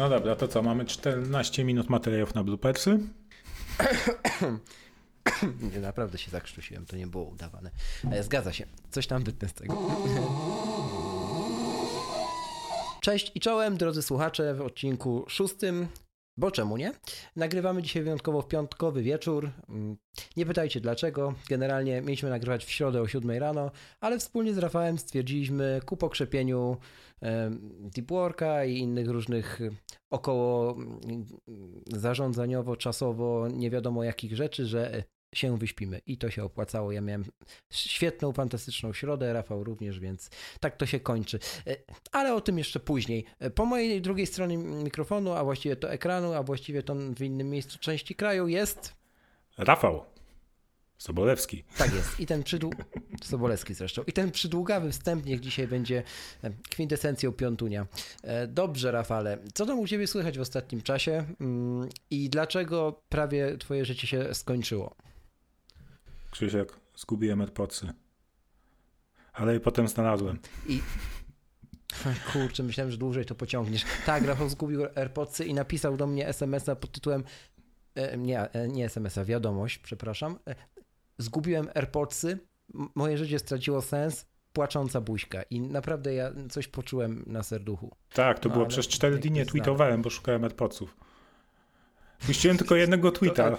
No dobra, to co? Mamy 14 minut materiałów na bloopersy. Nie, naprawdę się zakrztusiłem, to nie było udawane. E, zgadza się, coś tam wytnę z tego. Cześć i czołem, drodzy słuchacze, w odcinku szóstym. Bo czemu nie? Nagrywamy dzisiaj wyjątkowo w piątkowy wieczór. Mm, nie pytajcie dlaczego. Generalnie mieliśmy nagrywać w środę o 7 rano, ale wspólnie z Rafałem stwierdziliśmy ku pokrzepieniu Deepworka i innych różnych około mm, zarządzaniowo, czasowo, nie wiadomo jakich rzeczy, że się wyśpimy. I to się opłacało. Ja miałem świetną, fantastyczną środę, Rafał również, więc tak to się kończy. E, ale o tym jeszcze później. E, po mojej drugiej stronie mikrofonu, a właściwie to ekranu, a właściwie to w innym miejscu części kraju jest... Rafał. Sobolewski. Tak jest. I ten przydłu... Sobolewski zresztą. I ten przydługawy wstęp niech dzisiaj będzie e, kwintesencją piątunia. Dobrze, Rafale. Co tam u Ciebie słychać w ostatnim czasie mm, i dlaczego prawie Twoje życie się skończyło? Krzysiek, zgubiłem AirPodsy. Ale je potem znalazłem. I kurczę, myślałem, że dłużej to pociągniesz. Tak, Rafał zgubił AirPodsy i napisał do mnie SMS-a pod tytułem e, nie, e, nie SMS-a, wiadomość, przepraszam. E, zgubiłem AirPodsy, moje życie straciło sens, płacząca buźka i naprawdę ja coś poczułem na serduchu. Tak, to no, było przez cztery dni nie tweetowałem, bo szukałem AirPodsów. Puściłem tylko jednego tweeta,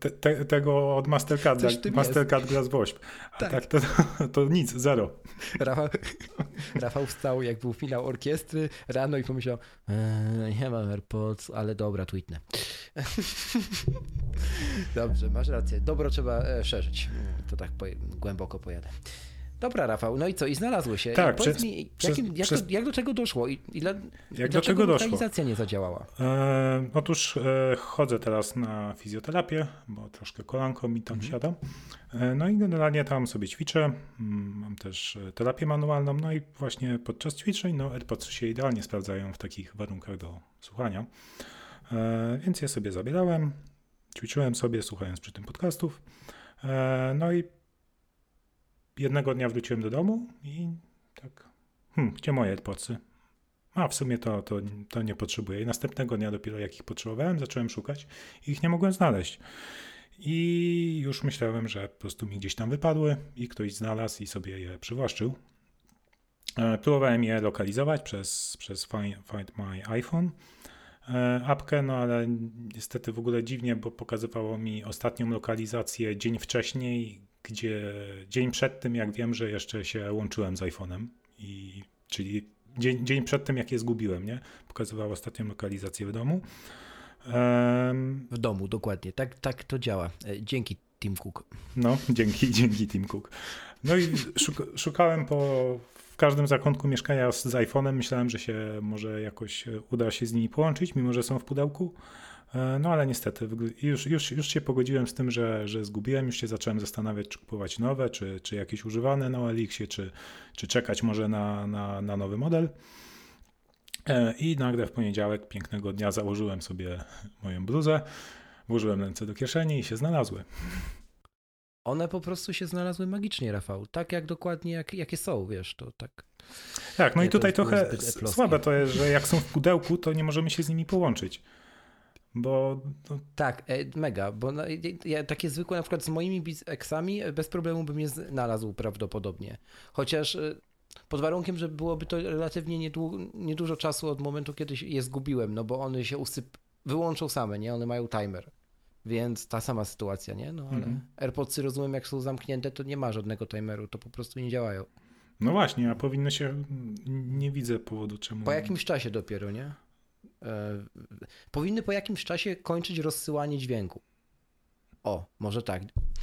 te, te, tego od Mastercarda, Mastercard Glass Wośp. A tak, tak to, to, nic, zero. Rafał, Rafał wstał, jak był finał orkiestry rano i pomyślał, eee, nie mam AirPods, ale dobra, tweetnę. Dobrze, masz rację. Dobro trzeba e, szerzyć. To tak po, głęboko pojadę. Dobra, Rafał, no i co? I znalazły się. Tak, I przez, mi, jakim, jak, przez... do, jak, do, czego doszło? I, i dla, jak do czego doszło? lokalizacja nie zadziałała? E, otóż e, chodzę teraz na fizjoterapię, bo troszkę kolanko mi tam mhm. siada. E, no i generalnie tam sobie ćwiczę. Mm, mam też e, terapię manualną. No i właśnie podczas ćwiczeń no AirPods się idealnie sprawdzają w takich warunkach do słuchania. E, więc je sobie zabierałem. Ćwiczyłem sobie, słuchając przy tym podcastów. E, no i jednego dnia wróciłem do domu i tak, hmm, gdzie moje AirPodsy? A w sumie to, to, to nie potrzebuję. I następnego dnia dopiero jak ich potrzebowałem, zacząłem szukać i ich nie mogłem znaleźć. I już myślałem, że po prostu mi gdzieś tam wypadły i ktoś znalazł i sobie je przywłaszczył. E, próbowałem je lokalizować przez, przez Find My iPhone e, apkę, no ale niestety w ogóle dziwnie, bo pokazywało mi ostatnią lokalizację dzień wcześniej, gdzie dzień przed tym, jak wiem, że jeszcze się łączyłem z iPhone'em, i, czyli dzień, dzień przed tym, jak je zgubiłem, nie? Pokazywał ostatnią lokalizację w domu. Um, w domu, dokładnie. Tak, tak to działa. E, dzięki Tim Cook. No, dzięki, dzięki Tim Cook. No i szukałem po w każdym zakątku mieszkania z, z iPhone'em. Myślałem, że się może jakoś uda się z nimi połączyć, mimo że są w pudełku. E, no ale niestety, już, już, już się pogodziłem z tym, że, że zgubiłem, już się zacząłem zastanawiać, czy kupować nowe, czy, czy jakieś używane na Elixie, czy, czy czekać może na, na, na nowy model. E, I nagle w poniedziałek pięknego dnia założyłem sobie moją bluzę, włożyłem ręce do kieszeni i się znalazły. One po prostu się znalazły magicznie, Rafał. Tak jak dokładnie, jak, jakie są, wiesz, to tak. Tak, no i tutaj trochę słabe to jest, że jak są w pudełku, to nie możemy się z nimi połączyć. Bo to... Tak, e, mega, bo ja, takie zwykłe na przykład z moimi eksami bez problemu bym je znalazł prawdopodobnie. Chociaż e, pod warunkiem, że byłoby to relatywnie niedużo czasu od momentu, kiedy je zgubiłem, no bo one się usyp wyłączą same, nie? One mają timer. Więc ta sama sytuacja, nie? No ale mhm. AirPodsy rozumiem, jak są zamknięte, to nie ma żadnego timeru, to po prostu nie działają. No właśnie, a powinno się. Nie widzę powodu, czemu. Po jakimś czasie dopiero, nie? E, powinny po jakimś czasie kończyć rozsyłanie dźwięku. O, może tak.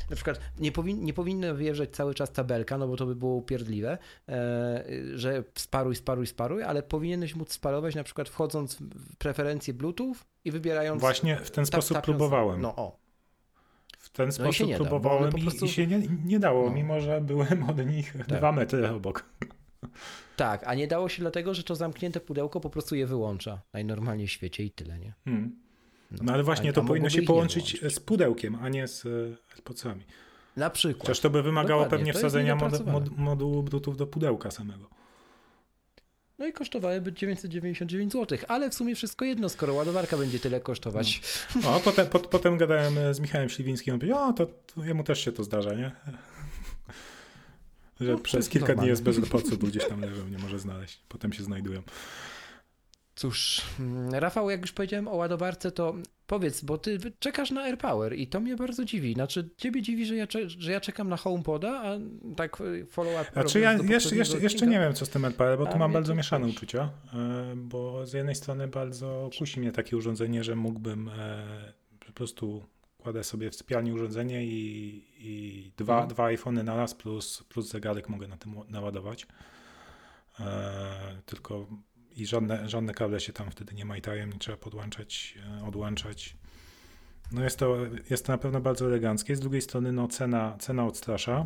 Na przykład nie, powin, nie powinna wyjeżdżać cały czas tabelka, no bo to by było upierdliwe, e, że sparuj, sparuj, sparuj, ale powinieneś móc sparować na przykład wchodząc w preferencje Bluetooth i wybierając... Właśnie w ten sposób próbowałem. No o. W ten No sposób da, bo próbowałem po prostu- i, i się nie, nie dało, No. mimo że byłem od nich Tak. dwa metry obok. Tak, a nie dało się dlatego, że to zamknięte pudełko po prostu je wyłącza najnormalniej w świecie i tyle, nie? Hmm. No ale właśnie a- to a powinno się połączyć z pudełkiem, a nie z e, AirPodsami. Na przykład. Chociaż to by wymagało Dokładnie, pewnie wsadzenia mod, mod, modułu Bluetooth do pudełka samego. No i kosztowałyby 999 zł, ale w sumie wszystko jedno, skoro ładowarka będzie tyle kosztować. O, a potem, pot, potem gadałem e, z Michałem Śliwińskim, on powiedział, o, to, to jemu też się to zdarza, nie? Że No, przez kilka dni jest bez robocu, bo gdzieś tam leżą, nie może znaleźć. Potem się znajdują. Cóż, mm, Rafał, jak już powiedziałem o ładowarce, to powiedz, bo ty czekasz na AirPower i to mnie bardzo dziwi. Znaczy, ciebie dziwi, że ja, że ja czekam na HomePoda, a tak y, follow-up Znaczy ja jeszcze, jeszcze, jeszcze nie wiem, co z tym LPL, bo tu mam bardzo mieszane też. uczucia, e, bo z jednej strony bardzo kusi mnie takie urządzenie, że mógłbym e, po prostu kładę sobie w sypialni urządzenie i, i dwa, Mhm. dwa iPhony na raz plus, plus zegarek mogę na tym naładować. E, tylko i żadne, żadne kable się tam wtedy nie majtają, nie trzeba podłączać, e, odłączać. No jest to, jest to na pewno bardzo eleganckie. Z drugiej strony no cena, cena odstrasza.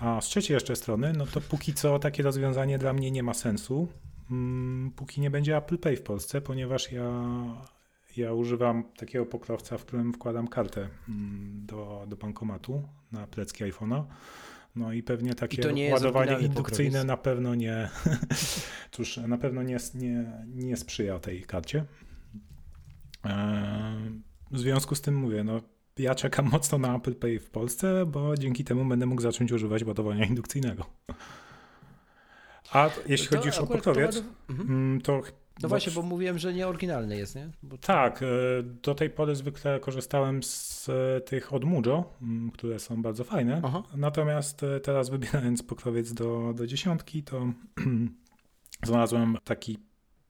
A z trzeciej jeszcze strony, no to póki co takie rozwiązanie dla mnie nie ma sensu, mm, póki nie będzie Apple Pay w Polsce, ponieważ ja, ja używam takiego pokrowca, w którym wkładam kartę mm, do, do bankomatu na plecki iPhone'a. No i pewnie takie to jest ładowanie indukcyjne pokrowiec. na pewno nie, cóż, na pewno nie, nie, nie sprzyja tej karcie. Eee, W związku z tym mówię, no ja czekam mocno na Apple Pay w Polsce, bo dzięki temu będę mógł zacząć używać ładowania indukcyjnego. A jeśli To chodzi już o to pokrowiec, ładow- Mhm. mm, to No właśnie, bo mówiłem, że nie oryginalny jest, nie? Bo tak, e, do tej pory zwykle korzystałem z e, tych od Mujo, mm, które są bardzo fajne. Aha. Natomiast e, teraz wybierając pokrowiec do, do dziesiątki, to znalazłem taki,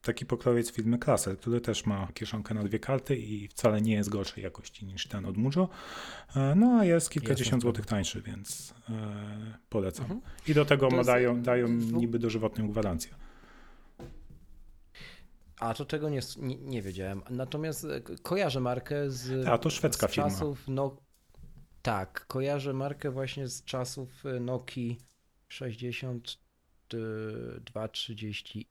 taki pokrowiec firmy Klasser, który też ma kieszonkę na dwie karty i wcale nie jest gorszej jakości niż ten od Mujo. No a jest kilkadziesiąt Jasna złotych tańszy, więc polecam. Mhm. I do tego jest- dają, dają niby dożywotnią gwarancję. A to czego nie, nie, nie wiedziałem. Natomiast e, ko- kojarzę markę z, A, to szwedzka z firma. czasów. No, tak, kojarzę markę właśnie z czasów e, Nokii 6230i.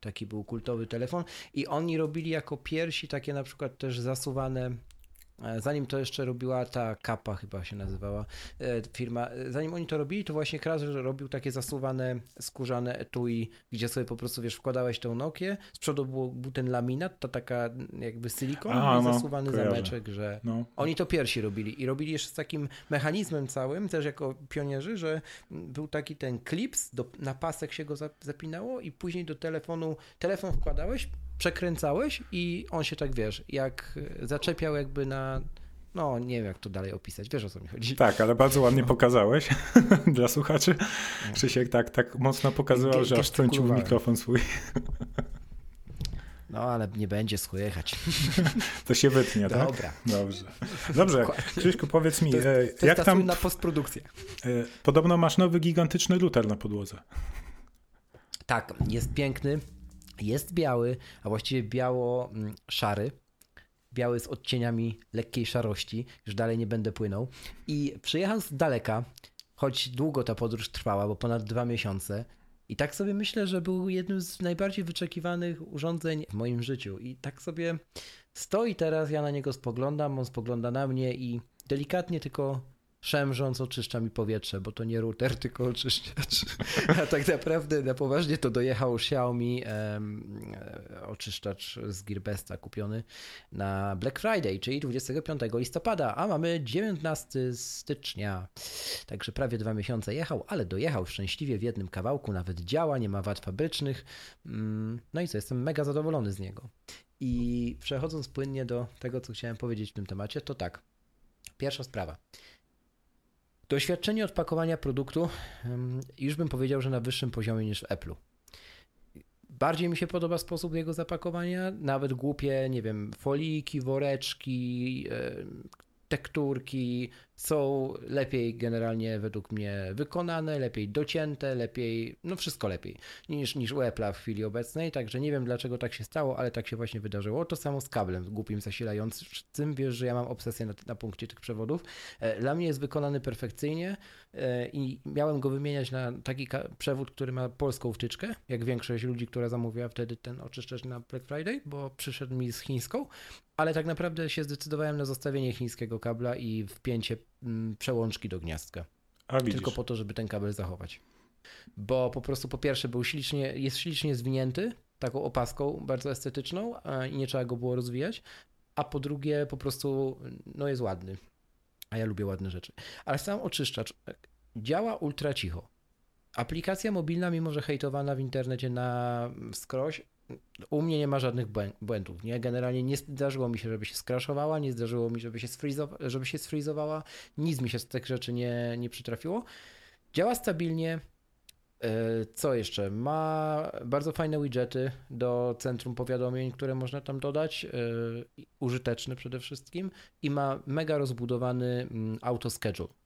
Taki był kultowy telefon. I oni robili jako pierwsi takie na przykład też zasuwane. E, Zanim to jeszcze robiła ta Kappa chyba się nazywała e, firma, e, zanim oni to robili, to właśnie Krasner robił takie zasuwane skórzane etui, gdzie sobie po prostu, wiesz, wkładałeś tą Nokię, z przodu był, był ten laminat, to taka jakby silikon A, i no, zasuwany kojarzę. zameczek, że No, oni to pierwsi robili i robili jeszcze z takim mechanizmem całym, też jako pionierzy, że był taki ten klips, do, na pasek się go za- zapinało i później do telefonu, telefon wkładałeś, przekręcałeś i on się tak, wiesz, jak e, zaczepiał jakby na, no nie wiem jak to dalej opisać, wiesz o co mi chodzi. Tak, ale bardzo ładnie pokazałeś dla słuchaczy. Krzysiek tak, tak mocno pokazywał, że aż trącił mikrofon swój. No ale nie będzie słychać. To się wytnie, tak? Dobra. Dobrze. Dobrze. Krzyśku, powiedz mi, To e, To jest jak ta tam... słynna postprodukcja. e, Podobno masz nowy gigantyczny router na podłodze. Tak, jest piękny, jest biały, a właściwie biało-szary. Biały z odcieniami lekkiej szarości, już dalej nie będę płynął. I przyjechał z daleka, choć długo ta podróż trwała, bo ponad dwa miesiące. I tak sobie myślę, że był jednym z najbardziej wyczekiwanych urządzeń w moim życiu. I tak sobie stoi teraz, ja na niego spoglądam, on spogląda na mnie i delikatnie tylko szemrząc oczyszcza mi powietrze, bo to nie router, tylko oczyszczacz. A tak naprawdę na poważnie to dojechał Xiaomi e, oczyszczacz z Gearbesta kupiony na Black Friday, czyli 25 listopada, a mamy 19 stycznia. Także prawie dwa miesiące jechał, ale dojechał szczęśliwie w jednym kawałku, nawet działa, nie ma wad fabrycznych. Mm, No i co, jestem mega zadowolony z niego. I przechodząc płynnie do tego, co chciałem powiedzieć w tym temacie, to tak. Pierwsza sprawa. Doświadczenie odpakowania produktu już bym powiedział, że na wyższym poziomie niż w Apple'u. Bardziej mi się podoba sposób jego zapakowania, nawet głupie, nie wiem, foliki, woreczki, tekturki są lepiej generalnie według mnie wykonane, lepiej docięte, lepiej, no wszystko lepiej niż, niż u Apple'a w chwili obecnej, także nie wiem dlaczego tak się stało, ale tak się właśnie wydarzyło. To samo z kablem głupim zasilającym, wiesz, że ja mam obsesję na, na punkcie tych przewodów. E, dla mnie jest wykonany perfekcyjnie e, i miałem go wymieniać na taki przewód, który ma polską wtyczkę, jak większość ludzi, która zamówiła wtedy ten oczyszczacz na Black Friday, bo przyszedł mi z chińską, ale tak naprawdę się zdecydowałem na zostawienie chińskiego kabla i wpięcie mm, przełączki do gniazdka. Tylko po to, żeby ten kabel zachować. Bo po prostu po pierwsze był ślicznie, jest ślicznie zwinięty, taką opaską bardzo estetyczną i nie trzeba go było rozwijać, a po drugie po prostu no jest ładny. A ja lubię ładne rzeczy. Ale sam oczyszczacz działa ultra cicho. Aplikacja mobilna, mimo że hejtowana w internecie na skroś, u mnie nie ma żadnych błędów. Nie? Generalnie nie zdarzyło mi się, żeby się skraszowała, nie zdarzyło mi, żeby się, sfrizowa- żeby się sfrizowała. Nic mi się z tych rzeczy nie, nie przytrafiło. Działa stabilnie. E, co jeszcze? Ma bardzo fajne widgety do centrum powiadomień, które można tam dodać, e, użyteczne przede wszystkim i ma mega rozbudowany mm, auto schedule.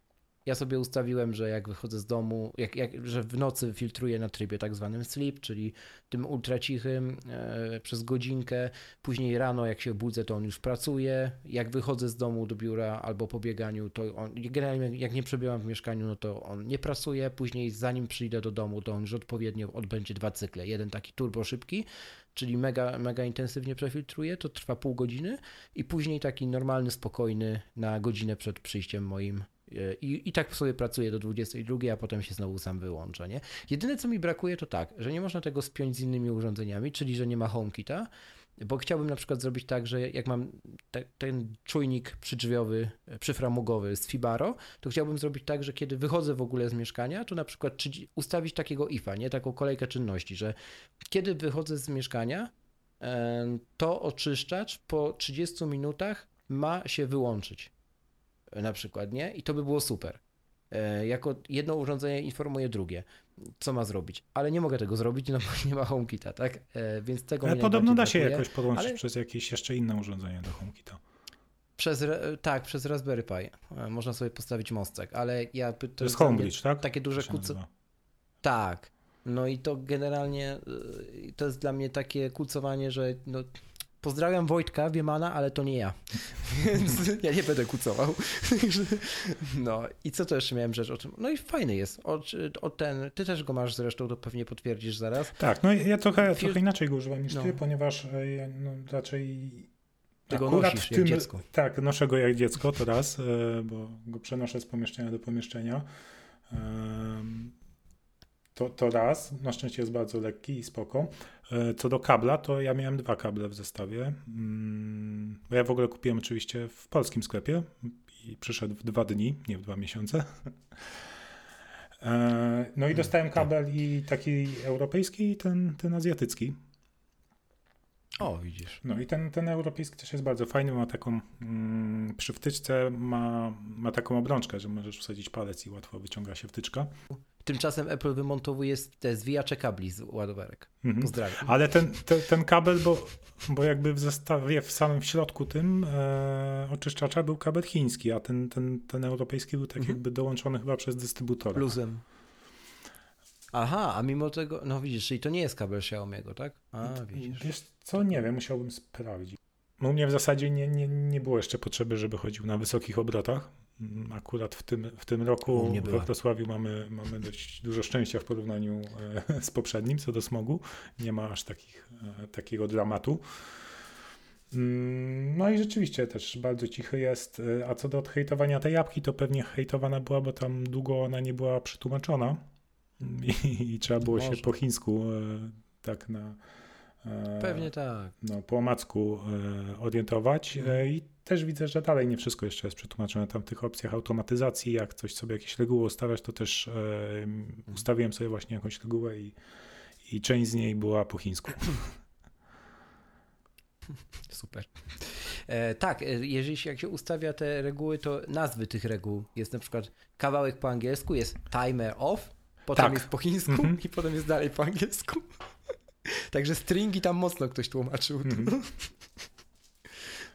Ja sobie ustawiłem, że jak wychodzę z domu, jak, jak, że w nocy filtruję na trybie tak zwanym sleep, czyli tym ultra cichym e, przez godzinkę. Później rano, jak się budzę, to on już pracuje. Jak wychodzę z domu do biura albo po bieganiu, to on, generalnie jak nie przebywam w mieszkaniu, no to on nie pracuje. Później, zanim przyjdę do domu, to on już odpowiednio odbędzie dwa cykle. Jeden taki turbo szybki, czyli mega, mega intensywnie przefiltruje, to trwa pół godziny i później taki normalny, spokojny na godzinę przed przyjściem moim i, I tak sobie pracuję do 22, a potem się znowu sam wyłącza. Nie? Jedyne, co mi brakuje, to tak, że nie można tego spiąć z innymi urządzeniami, czyli że nie ma HomeKita, bo chciałbym na przykład zrobić tak, że jak mam te, ten czujnik przydrzwiowy, przyframugowy z Fibaro, to chciałbym zrobić tak, że kiedy wychodzę w ogóle z mieszkania, to na przykład ustawić takiego IFA, nie taką kolejkę czynności, że kiedy wychodzę z mieszkania, to oczyszczacz po 30 minutach ma się wyłączyć na przykład, nie? I to by było super. E, jako jedno urządzenie informuje drugie, co ma zrobić. Ale nie mogę tego zrobić, no bo nie ma HomeKita, tak? E, więc tego Ale podobno da się brakuje. jakoś podłączyć ale... przez jakieś jeszcze inne urządzenie do HomeKita. Przez, tak, przez Raspberry Pi. E, można sobie postawić mostek, ale ja... To, to jest Homebridge, tak? Takie duże kuce... Tak. No i to generalnie to jest dla mnie takie kucowanie, że no, Pozdrawiam Wojtka Wiemana, ale to nie ja. Więc ja nie będę kucował. no i co to jeszcze miałem rzecz o tym? No i fajny jest. O, o ten, ty też go masz zresztą, to pewnie potwierdzisz zaraz. Tak, no ja trochę, trochę inaczej go używam niż no. ty, ponieważ e, ja no, raczej ty go nosisz tym, jak dziecko. Tak, noszę go jak dziecko, to raz, e, bo go przenoszę z pomieszczenia do pomieszczenia. To, to raz, na szczęście jest bardzo lekki i spoko. E, co do kabla, to ja miałem dwa kable w zestawie. Mm, bo ja w ogóle kupiłem oczywiście w polskim sklepie i przyszedł w dwa dni, nie w dwa miesiące. E, no i dostałem kabel i taki europejski i ten, ten azjatycki. O, widzisz. No i ten, ten europejski też jest bardzo fajny, ma taką, mm, przy wtyczce ma, ma taką obrączkę, że możesz wsadzić palec i łatwo wyciąga się wtyczka. Tymczasem Apple wymontowuje te zwijacze kabli z ładowarek. Mhm. Pozdrawiam. Ale ten, ten, ten, kabel, bo, bo jakby w zestawie w samym środku tym e, oczyszczacza był kabel chiński, a ten, ten, ten europejski był tak mhm. jakby dołączony chyba przez dystrybutora. Luzem. Aha, a mimo tego, no widzisz, czyli to nie jest kabel Xiaomi'ego, tak? A, widzisz. Wiesz co, nie wiem, musiałbym sprawdzić. No u mnie w zasadzie nie, nie, nie było jeszcze potrzeby, żeby chodził na wysokich obrotach. Mm, akurat w tym, w tym roku we Wrocławiu mamy, mamy dość dużo szczęścia w porównaniu e, z poprzednim co do smogu. Nie ma aż takich, e, takiego dramatu. Mm, no i rzeczywiście też bardzo cichy jest. E, a co do hejtowania tej jabłki, to pewnie hejtowana była, bo tam długo ona nie była przetłumaczona i, i trzeba było Może. się po chińsku tak na Pewnie tak. No, po omacku orientować. I też widzę, że dalej nie wszystko jeszcze jest przetłumaczone tam w tych opcjach automatyzacji. Jak coś sobie jakieś reguły ustawiać, to też e, ustawiłem sobie właśnie jakąś regułę i, i część z niej była po chińsku. Super. E, tak, e, jeżeli się, jak się ustawia te reguły, to nazwy tych reguł jest na przykład kawałek po angielsku, jest timer off, potem tak. jest po chińsku mm -hmm. i potem jest dalej po angielsku. Także stringi tam mocno ktoś tłumaczył. Mm -hmm.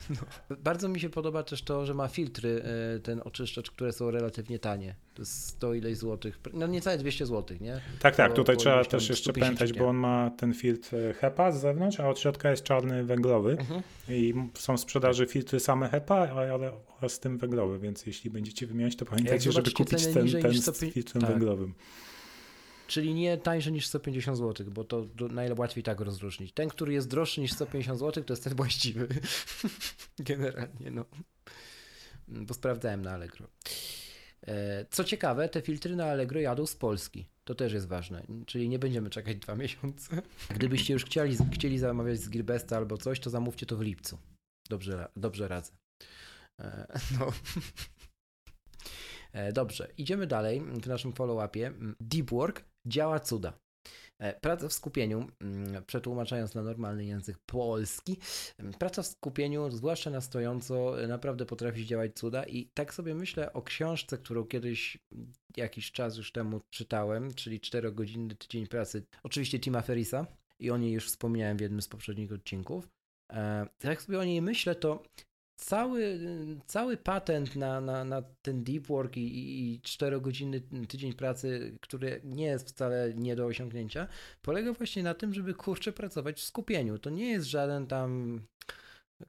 No. Bardzo mi się podoba też to, że ma filtry, e, ten oczyszczacz, które są relatywnie tanie. To jest 100 ileś złotych, no niecałe 200 złotych, nie? Tak, tak, tutaj trzeba też jeszcze pamiętać, bo on ma ten filtr HEPA z zewnątrz, a od środka jest czarny węglowy mhm. i są w sprzedaży filtry same HEPA, ale oraz z tym węglowy, więc jeśli będziecie wymieniać, to pamiętajcie, żeby kupić ten, ten z filtrem tak. węglowym. Czyli nie tańsze niż 150 zł, bo to najłatwiej tak rozróżnić. Ten, który jest droższy niż 150 zł, to jest ten właściwy. Generalnie, no. Bo sprawdzałem na Allegro. E, co ciekawe, te filtry na Allegro jadą z Polski. To też jest ważne. Czyli nie będziemy czekać dwa miesiące. Gdybyście już chcieli, chcieli zamawiać z Gearbesta albo coś, to zamówcie to w lipcu. Dobrze, dobrze radzę. E, no. E, dobrze, idziemy dalej w naszym follow-upie. Deep Work działa cuda. E, praca w skupieniu, mm, przetłumaczając na normalny język polski, mm, praca w skupieniu, zwłaszcza na stojąco, e, naprawdę potrafi działać cuda. I tak sobie myślę o książce, którą kiedyś jakiś czas już temu czytałem, czyli 4-godzinny tydzień pracy, oczywiście Tima Ferisa, i o niej już wspomniałem w jednym z poprzednich odcinków. Jak sobie o niej myślę, to cały, cały patent na, na, na ten deep work i, i 4-godzinny tydzień pracy, który nie jest wcale nie do osiągnięcia, polega właśnie na tym, żeby kurczę pracować w skupieniu. To nie jest żaden tam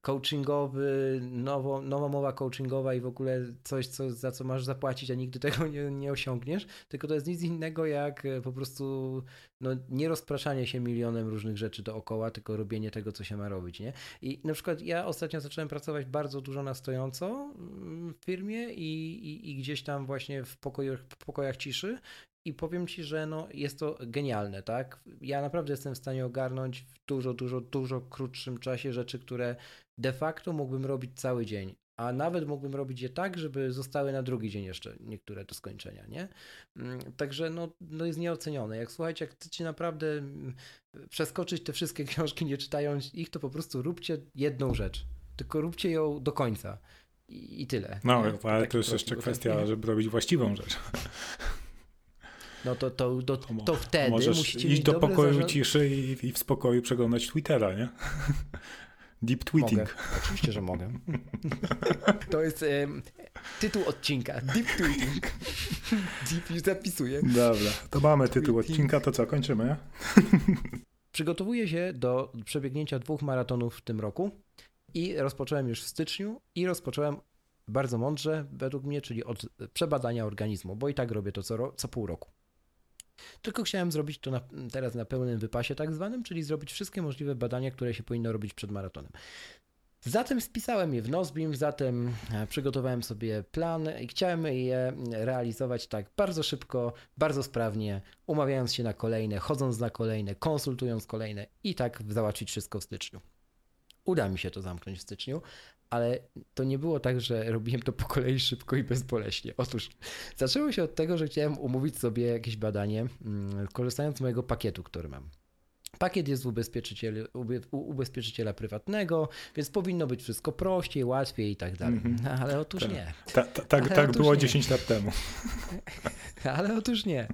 coachingowy, nowo, nowa mowa coachingowa i w ogóle coś, co, za co masz zapłacić, a nigdy tego nie, nie osiągniesz, tylko to jest nic innego jak e, po prostu no, nie rozpraszanie się milionem różnych rzeczy dookoła, tylko robienie tego, co się ma robić, nie? I na przykład ja ostatnio zacząłem pracować bardzo dużo na stojąco mm, w firmie i, i, i gdzieś tam właśnie w w pokojach ciszy i powiem Ci, że no, jest to genialne, tak? Ja naprawdę jestem w stanie ogarnąć w dużo, dużo, dużo krótszym czasie rzeczy, które de facto mógłbym robić cały dzień, a nawet mógłbym robić je tak, żeby zostały na drugi dzień jeszcze niektóre do skończenia, nie? Mm, także no, no jest nieocenione. Jak słuchajcie, jak chcecie naprawdę mm, przeskoczyć te wszystkie książki, nie czytając ich, to po prostu róbcie jedną rzecz. Tylko róbcie ją do końca. I, tyle. No, ale to jest jeszcze kwestia, żeby robić właściwą rzecz no to, to, to, to wtedy Możesz musicie iść do pokoju zarząd... ciszy i, i, w spokoju przeglądać Twittera, nie? Deep tweeting. Mogę. Oczywiście, że mogę. To jest um, tytuł odcinka. Deep tweeting. Deep już zapisuję. Dobra, to mamy tytuł odcinka, to co, kończymy, nie? Przygotowuję się do przebiegnięcia dwóch maratonów w tym roku i rozpocząłem już w styczniu i rozpocząłem bardzo mądrze, według mnie, czyli od przebadania organizmu, bo i tak robię to co, co pół roku. Tylko chciałem zrobić to na, teraz na pełnym wypasie tak zwanym, czyli zrobić wszystkie możliwe badania, które się powinno robić przed maratonem. Zatem spisałem je w Nozbim, zatem e, przygotowałem sobie plan i chciałem je realizować tak bardzo szybko, bardzo sprawnie, umawiając się na kolejne, chodząc na kolejne, konsultując kolejne i tak załatwić wszystko w styczniu. Uda mi się to zamknąć w styczniu, ale to nie było tak, że robiłem to po kolei szybko i bezboleśnie. Otóż zaczęło się od tego, że chciałem umówić sobie jakieś badanie, mm, korzystając z mojego pakietu, który mam. Pakiet jest u, u ubezpieczyciela prywatnego, więc powinno być wszystko prościej, łatwiej i tak dalej. Mm -hmm. Ale otóż tak. nie. Ta, ta, tak, tak było nie. 10 lat temu. Ale otóż nie.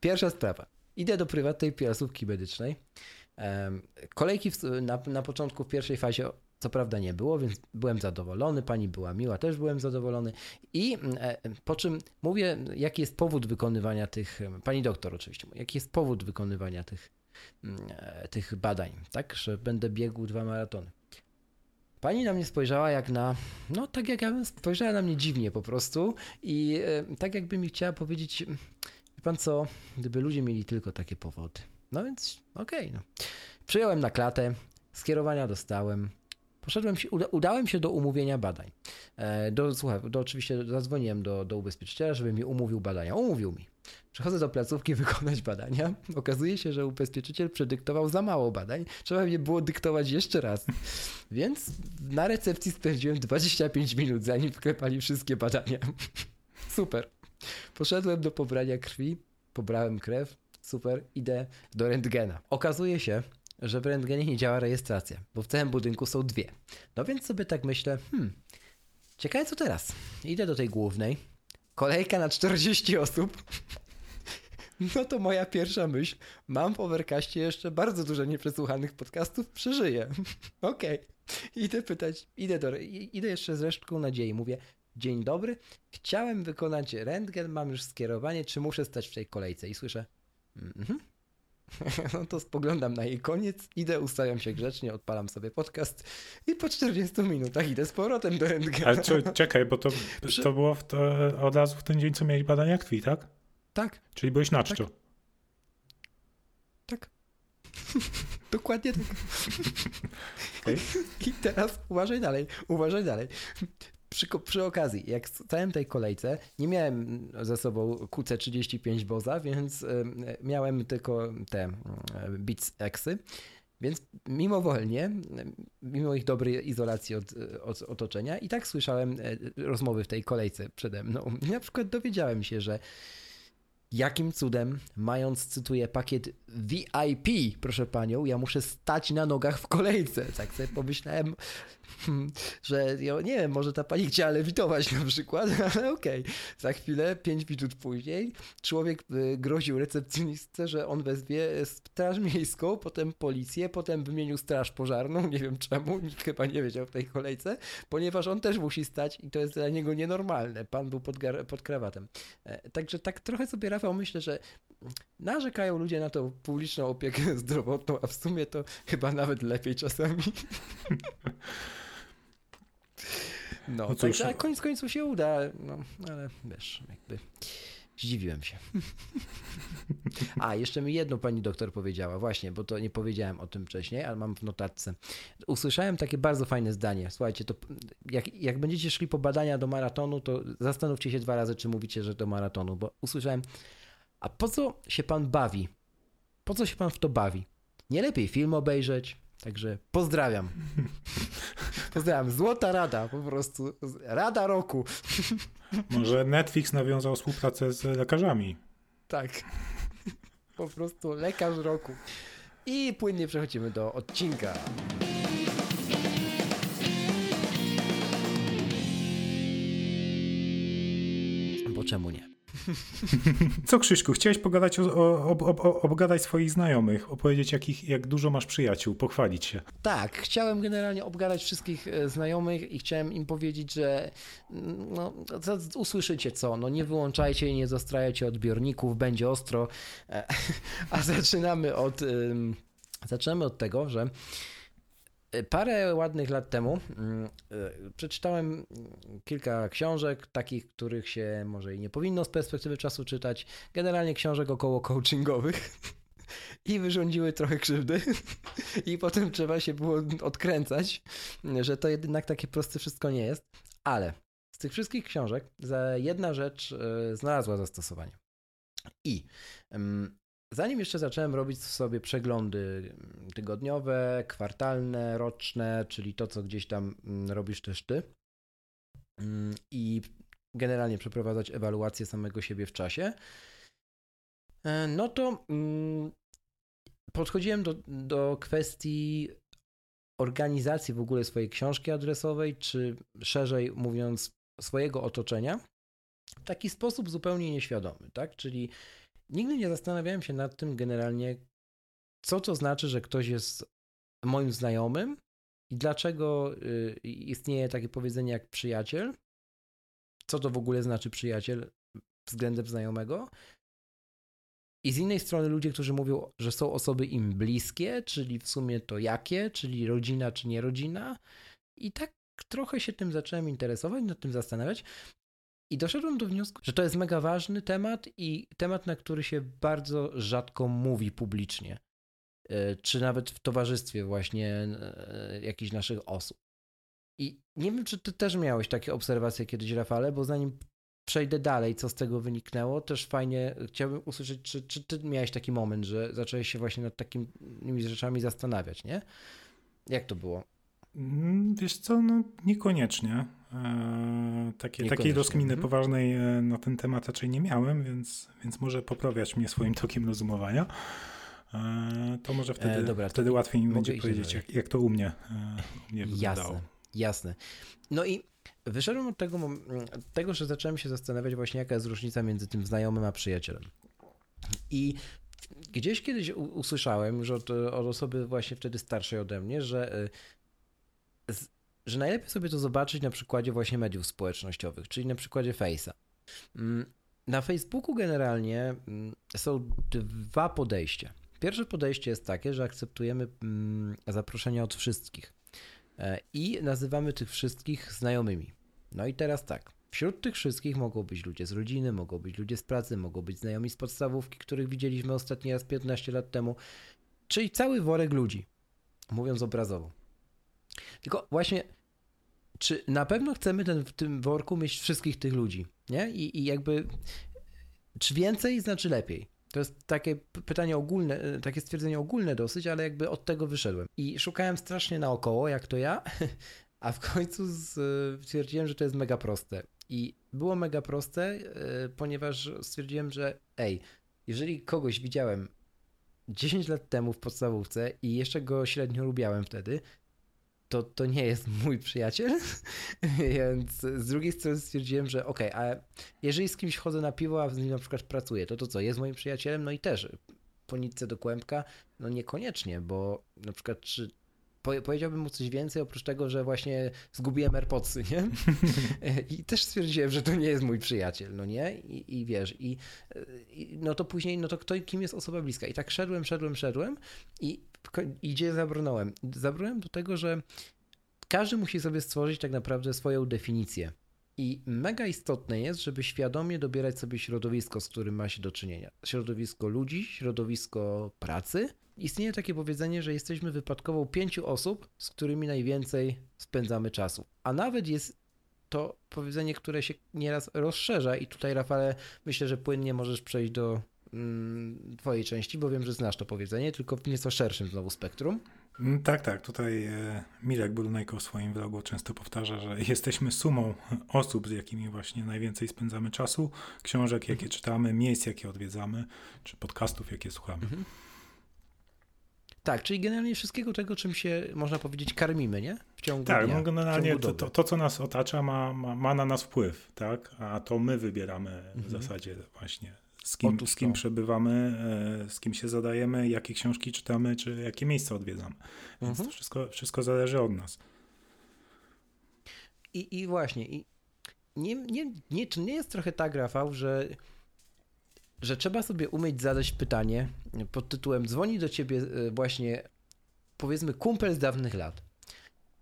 Pierwsza sprawa. Idę do prywatnej placówki medycznej. Kolejki na, na początku, w pierwszej fazie co prawda nie było, więc byłem zadowolony, pani była miła, też byłem zadowolony. I mm, e, po czym mówię, jaki jest powód wykonywania tych, pani doktor oczywiście, jaki jest powód wykonywania tych, mm, e, tych badań, tak, że będę biegł dwa maratony. Pani na mnie spojrzała jak na, no tak jak ja bym spojrzała na mnie dziwnie po prostu i e, tak jakby mi chciała powiedzieć, wie pan co, gdyby ludzie mieli tylko takie powody. No więc okej, okay, no. Przyjąłem na klatę, skierowania dostałem, Poszedłem się, uda, udałem się do umówienia badań. E, do, słuchaj, do, oczywiście zadzwoniłem do, do ubezpieczyciela, żeby mi umówił badania. Umówił mi. Przechodzę do placówki wykonać badania. Okazuje się, że ubezpieczyciel przedyktował za mało badań. Trzeba mnie było dyktować jeszcze raz. Więc na recepcji spędziłem 25 minut, zanim wklepali wszystkie badania. Super. Poszedłem do pobrania krwi, pobrałem krew. Super, idę do rentgena. Okazuje się, że w rentgenie nie działa rejestracja, bo w całym budynku są dwie. No więc sobie tak myślę, hmm, ciekawe co teraz. Idę do tej głównej, kolejka na 40 osób. No to moja pierwsza myśl, mam w Overcastie jeszcze bardzo dużo nieprzesłuchanych podcastów, przeżyję. Okej. Okay. idę pytać, idę, do, idę jeszcze z resztką nadziei. Mówię, dzień dobry, chciałem wykonać rentgen, mam już skierowanie, czy muszę stać w tej kolejce? I słyszę, mhm. No to spoglądam na jej koniec, idę, ustawiam się grzecznie, odpalam sobie podcast i po 40 minutach idę z powrotem do rentgena. Ale czy, czekaj, bo to, to było w to, od razu w ten dzień, co miałeś badania krwi, tak? Tak. Czyli byłeś na czczo. Tak. tak. Dokładnie tak. Okay. I teraz uważaj dalej, uważaj dalej. Przy, przy, okazji, jak stałem tej kolejce, nie miałem ze sobą QC35 Boza, więc miałem tylko te y, Beats Xy. Więc mimowolnie, mimo ich dobrej izolacji od, od, otoczenia, i tak słyszałem rozmowy w tej kolejce przede mną. Na przykład dowiedziałem się, że Jakim cudem, mając, cytuję, pakiet VIP, proszę panią, ja muszę stać na nogach w kolejce. Tak sobie pomyślałem, że nie wiem, może ta pani chciała lewitować na przykład, ale okej. Okay. Za chwilę, pięć minut później, człowiek y, groził recepcjonistce, że on wezwie straż miejską, potem policję, potem wymienił straż pożarną, nie wiem czemu, nikt chyba nie wiedział w tej kolejce, ponieważ on też musi stać i to jest dla niego nienormalne. Pan był pod, pod krawatem. E, także tak trochę sobie Rafał myślę, że narzekają ludzie na tą publiczną opiekę zdrowotną, a w sumie to chyba nawet lepiej czasami. No, no cóż, także koniec końców się uda, no, ale wiesz, jakby zdziwiłem się. A, jeszcze mi jedno pani doktor powiedziała, właśnie, bo to nie powiedziałem o tym wcześniej, ale mam w notatce. Usłyszałem takie bardzo fajne zdanie. Słuchajcie, to jak, jak będziecie szli po badania do maratonu, to zastanówcie się dwa razy, czy mówicie, że do maratonu, bo usłyszałem, a po co się pan bawi? Po co się pan w to bawi? Nie lepiej film obejrzeć? Także pozdrawiam. Pozdrawiam. Złota rada, po prostu. Rada roku. Może Netflix nawiązał współpracę z lekarzami. Tak. Po prostu lekarz roku. I płynnie przechodzimy do odcinka. Bo czemu nie? Co Krzyśku, chciałeś pogadać o, o, o, obgadać swoich znajomych, opowiedzieć jakich, jak dużo masz przyjaciół, pochwalić się. Tak, chciałem generalnie obgadać wszystkich e, znajomych i chciałem im powiedzieć, że no, usłyszycie co, no nie wyłączajcie i nie zastrajajcie odbiorników, będzie ostro, e, a zaczynamy od, zaczynamy od tego, że Parę ładnych lat temu mm, y, przeczytałem kilka książek, takich, których się może i nie powinno z perspektywy czasu czytać, generalnie książek około coachingowych. I wyrządziły trochę krzywdy. I potem trzeba się było odkręcać, że to jednak takie proste wszystko nie jest, ale z tych wszystkich książek jedna rzecz y, znalazła zastosowanie. I Zanim jeszcze zacząłem robić sobie przeglądy mm, tygodniowe, kwartalne, roczne, czyli to, co gdzieś tam mm, robisz też ty, mm, i generalnie przeprowadzać ewaluację samego siebie w czasie, e, no to podchodziłem do, do kwestii organizacji w ogóle swojej książki adresowej, czy szerzej mówiąc, swojego otoczenia, w taki sposób zupełnie nieświadomy, tak? Czyli Nigdy nie zastanawiałem się nad tym generalnie, co to znaczy, że ktoś jest moim znajomym i dlaczego y, istnieje takie powiedzenie jak przyjaciel. Co to w ogóle znaczy przyjaciel względem znajomego? I z innej strony ludzie, którzy mówią, że są osoby im bliskie, czyli w sumie to jakie, czyli rodzina czy nie rodzina. I tak trochę się tym zacząłem interesować, nad tym zastanawiać. I doszedłem do wniosku, że to jest mega ważny temat i temat, na który się bardzo rzadko mówi publicznie, e, czy nawet w towarzystwie właśnie e, jakichś naszych osób. I nie wiem, czy ty też miałeś takie obserwacje kiedyś, Rafale, bo zanim przejdę dalej, co z tego wyniknęło, też fajnie chciałbym usłyszeć, czy, czy ty miałeś taki moment, że zacząłeś się właśnie nad takimi rzeczami zastanawiać, nie? Jak to było? Mm, wiesz co, no niekoniecznie. Eee, takie, takiej rozkminy mhm. poważnej e, na ten temat raczej nie miałem, więc, więc może poprawiać mnie swoim tokiem rozumowania. Eee, to może wtedy, e, dobra, wtedy łatwiej mi będzie powiedzieć, jak, jak, to u mnie, e, u mnie wyglądało. Jasne, jasne. No i wyszedłem od tego, tego, że zacząłem się zastanawiać właśnie, jaka jest różnica między tym znajomym a przyjacielem. I gdzieś kiedyś usłyszałem już od, od osoby właśnie wtedy starszej ode mnie, że że najlepiej sobie to zobaczyć na przykładzie właśnie mediów społecznościowych, czyli na przykładzie Face'a. Mm, na Facebooku generalnie mm, są dwa podejścia. Pierwsze podejście jest takie, że akceptujemy mm, zaproszenia od wszystkich e, i nazywamy tych wszystkich znajomymi. No i teraz tak. Wśród tych wszystkich mogą być ludzie z rodziny, mogą być ludzie z pracy, mogą być znajomi z podstawówki, których widzieliśmy ostatni raz 15 lat temu, czyli cały worek ludzi, mówiąc obrazowo. Tylko właśnie, czy na pewno chcemy ten, w tym worku mieć wszystkich tych ludzi, nie? I, I jakby, czy więcej znaczy lepiej? To jest takie pytanie ogólne, e, takie stwierdzenie ogólne dosyć, ale jakby od tego wyszedłem. I szukałem strasznie naokoło, jak to ja, a w końcu stwierdziłem, że to jest mega proste. I było mega proste, e, ponieważ stwierdziłem, że ej, jeżeli kogoś widziałem 10 lat temu w podstawówce i jeszcze go średnio lubiałem wtedy, to, to nie jest mój przyjaciel. Więc z drugiej strony stwierdziłem, że okej, okay, a jeżeli z kimś chodzę na piwo, a z nim na przykład pracuję, to to co, jest moim przyjacielem? No i też po nitce do kłębka? No niekoniecznie, bo na przykład czy powiedziałbym mu coś więcej, oprócz tego, że właśnie zgubiłem AirPodsy, nie? I też stwierdziłem, że to nie jest mój przyjaciel, no nie? I, i wiesz, i, i, no to później, no to kto, kim jest osoba bliska? I tak szedłem, szedłem, szedłem i idzie zabrnąłem. Zabrnąłem do tego, że każdy musi sobie stworzyć tak naprawdę swoją definicję. I mega istotne jest, żeby świadomie dobierać sobie środowisko, z którym ma się do czynienia. Środowisko ludzi, środowisko pracy. Istnieje takie powiedzenie, że jesteśmy wypadkową pięciu osób, z którymi najwięcej spędzamy czasu. A nawet jest to powiedzenie, które się nieraz rozszerza, i tutaj, Rafale, myślę, że płynnie możesz przejść do Twojej części, bo wiem, że znasz to powiedzenie, tylko w nieco szerszym znowu spektrum. Mm, tak, tak. Tutaj e, Mirek Brunejko w swoim vlogu często powtarza, że jesteśmy sumą osób, z jakimi właśnie najwięcej spędzamy czasu, książek, jakie mhm. czytamy, miejsc, jakie odwiedzamy, czy podcastów, jakie słuchamy. Mhm. Tak, czyli generalnie wszystkiego tego, czym się, można powiedzieć, karmimy, nie? W ciągu Tak, dnia, no generalnie to, to, to, co nas otacza, ma, ma, ma, na nas wpływ, tak? A to my wybieramy mhm. w zasadzie właśnie z kim, z kim przebywamy, e, z kim się zadajemy, jakie książki czytamy, czy jakie miejsca odwiedzamy. Więc mhm. to wszystko, wszystko zależy od nas. I, i właśnie, i nie, nie, nie, czy nie jest trochę tak, Rafał, że, że trzeba sobie umieć zadać pytanie pod tytułem dzwoni do ciebie e, właśnie powiedzmy kumpel z dawnych lat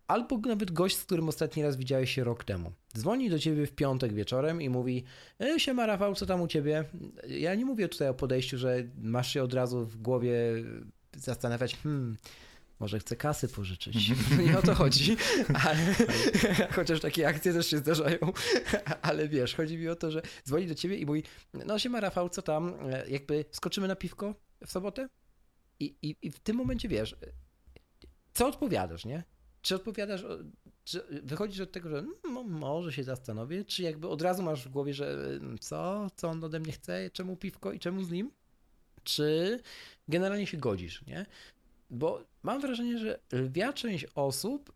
albo nawet gość, z którym ostatni raz widziałeś się rok temu. Dzwoni do ciebie w piątek wieczorem i mówi: e, Siema Rafał, co tam u ciebie? Ja nie mówię tutaj o podejściu, że masz się od razu w głowie zastanawiać, hmm, może chce kasy pożyczyć. Nie o to chodzi, ale chociaż takie akcje też się zdarzają, ale wiesz, chodzi mi o to, że dzwoni do ciebie i mówi, no siema Rafał, co tam, jakby skoczymy na piwko w sobotę? I, i, i w tym momencie wiesz, co odpowiadasz, nie? Czy odpowiadasz, czy wychodzisz od tego, że no, może się zastanowię, czy jakby od razu masz w głowie, że mm, co, co on ode mnie chce, czemu piwko i czemu z nim? Czy generalnie się godzisz, nie? Bo mam wrażenie, że lwia część osób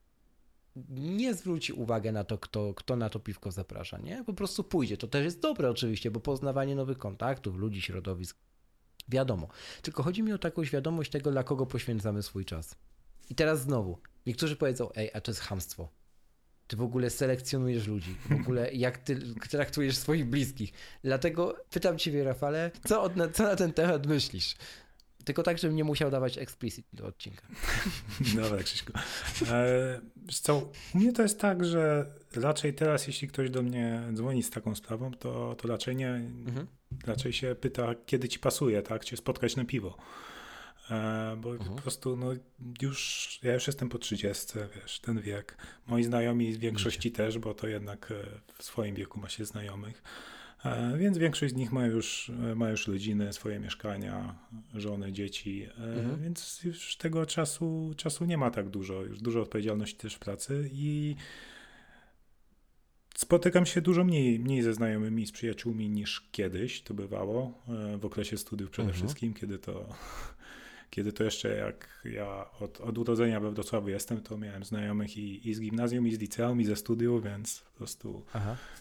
nie zwróci uwagi na to, kto, kto na to piwko zaprasza, nie? Po prostu pójdzie. To też jest dobre oczywiście, bo poznawanie nowych kontaktów, ludzi, środowisk, wiadomo. Tylko chodzi mi o taką świadomość tego, dla kogo poświęcamy swój czas. I teraz znowu, Niektórzy powiedzą, ej, a to jest hamstwo. Ty w ogóle selekcjonujesz ludzi, w ogóle jak ty traktujesz swoich bliskich. Dlatego pytam ciebie, Rafale, co, od, co na ten temat myślisz? Tylko tak, żebym nie musiał dawać explicit do odcinka. Dobra, Krzyśku. E, co, u mnie to jest tak, że raczej teraz, jeśli ktoś do mnie dzwoni z taką sprawą, to, to raczej nie, mhm. raczej się pyta, kiedy ci pasuje, tak, cię spotkać na piwo. E, bo mhm. po prostu no, już ja już jestem po 30, wiesz, ten wiek. Moi znajomi w większości też, bo to jednak e, w swoim wieku ma się znajomych. E, więc większość z nich ma już, ma już rodziny, swoje mieszkania, żony, dzieci, mhm. więc już tego czasu, czasu nie ma tak dużo. Już dużo odpowiedzialności też w pracy i spotykam się dużo mniej, mniej ze znajomymi, z przyjaciółmi niż kiedyś to bywało w okresie studiów przede mhm. wszystkim, kiedy to kiedy to jeszcze jak ja od, od urodzenia we Wrocławiu jestem, to miałem znajomych i, i z gimnazjum, i z liceum, i ze studiów, więc po prostu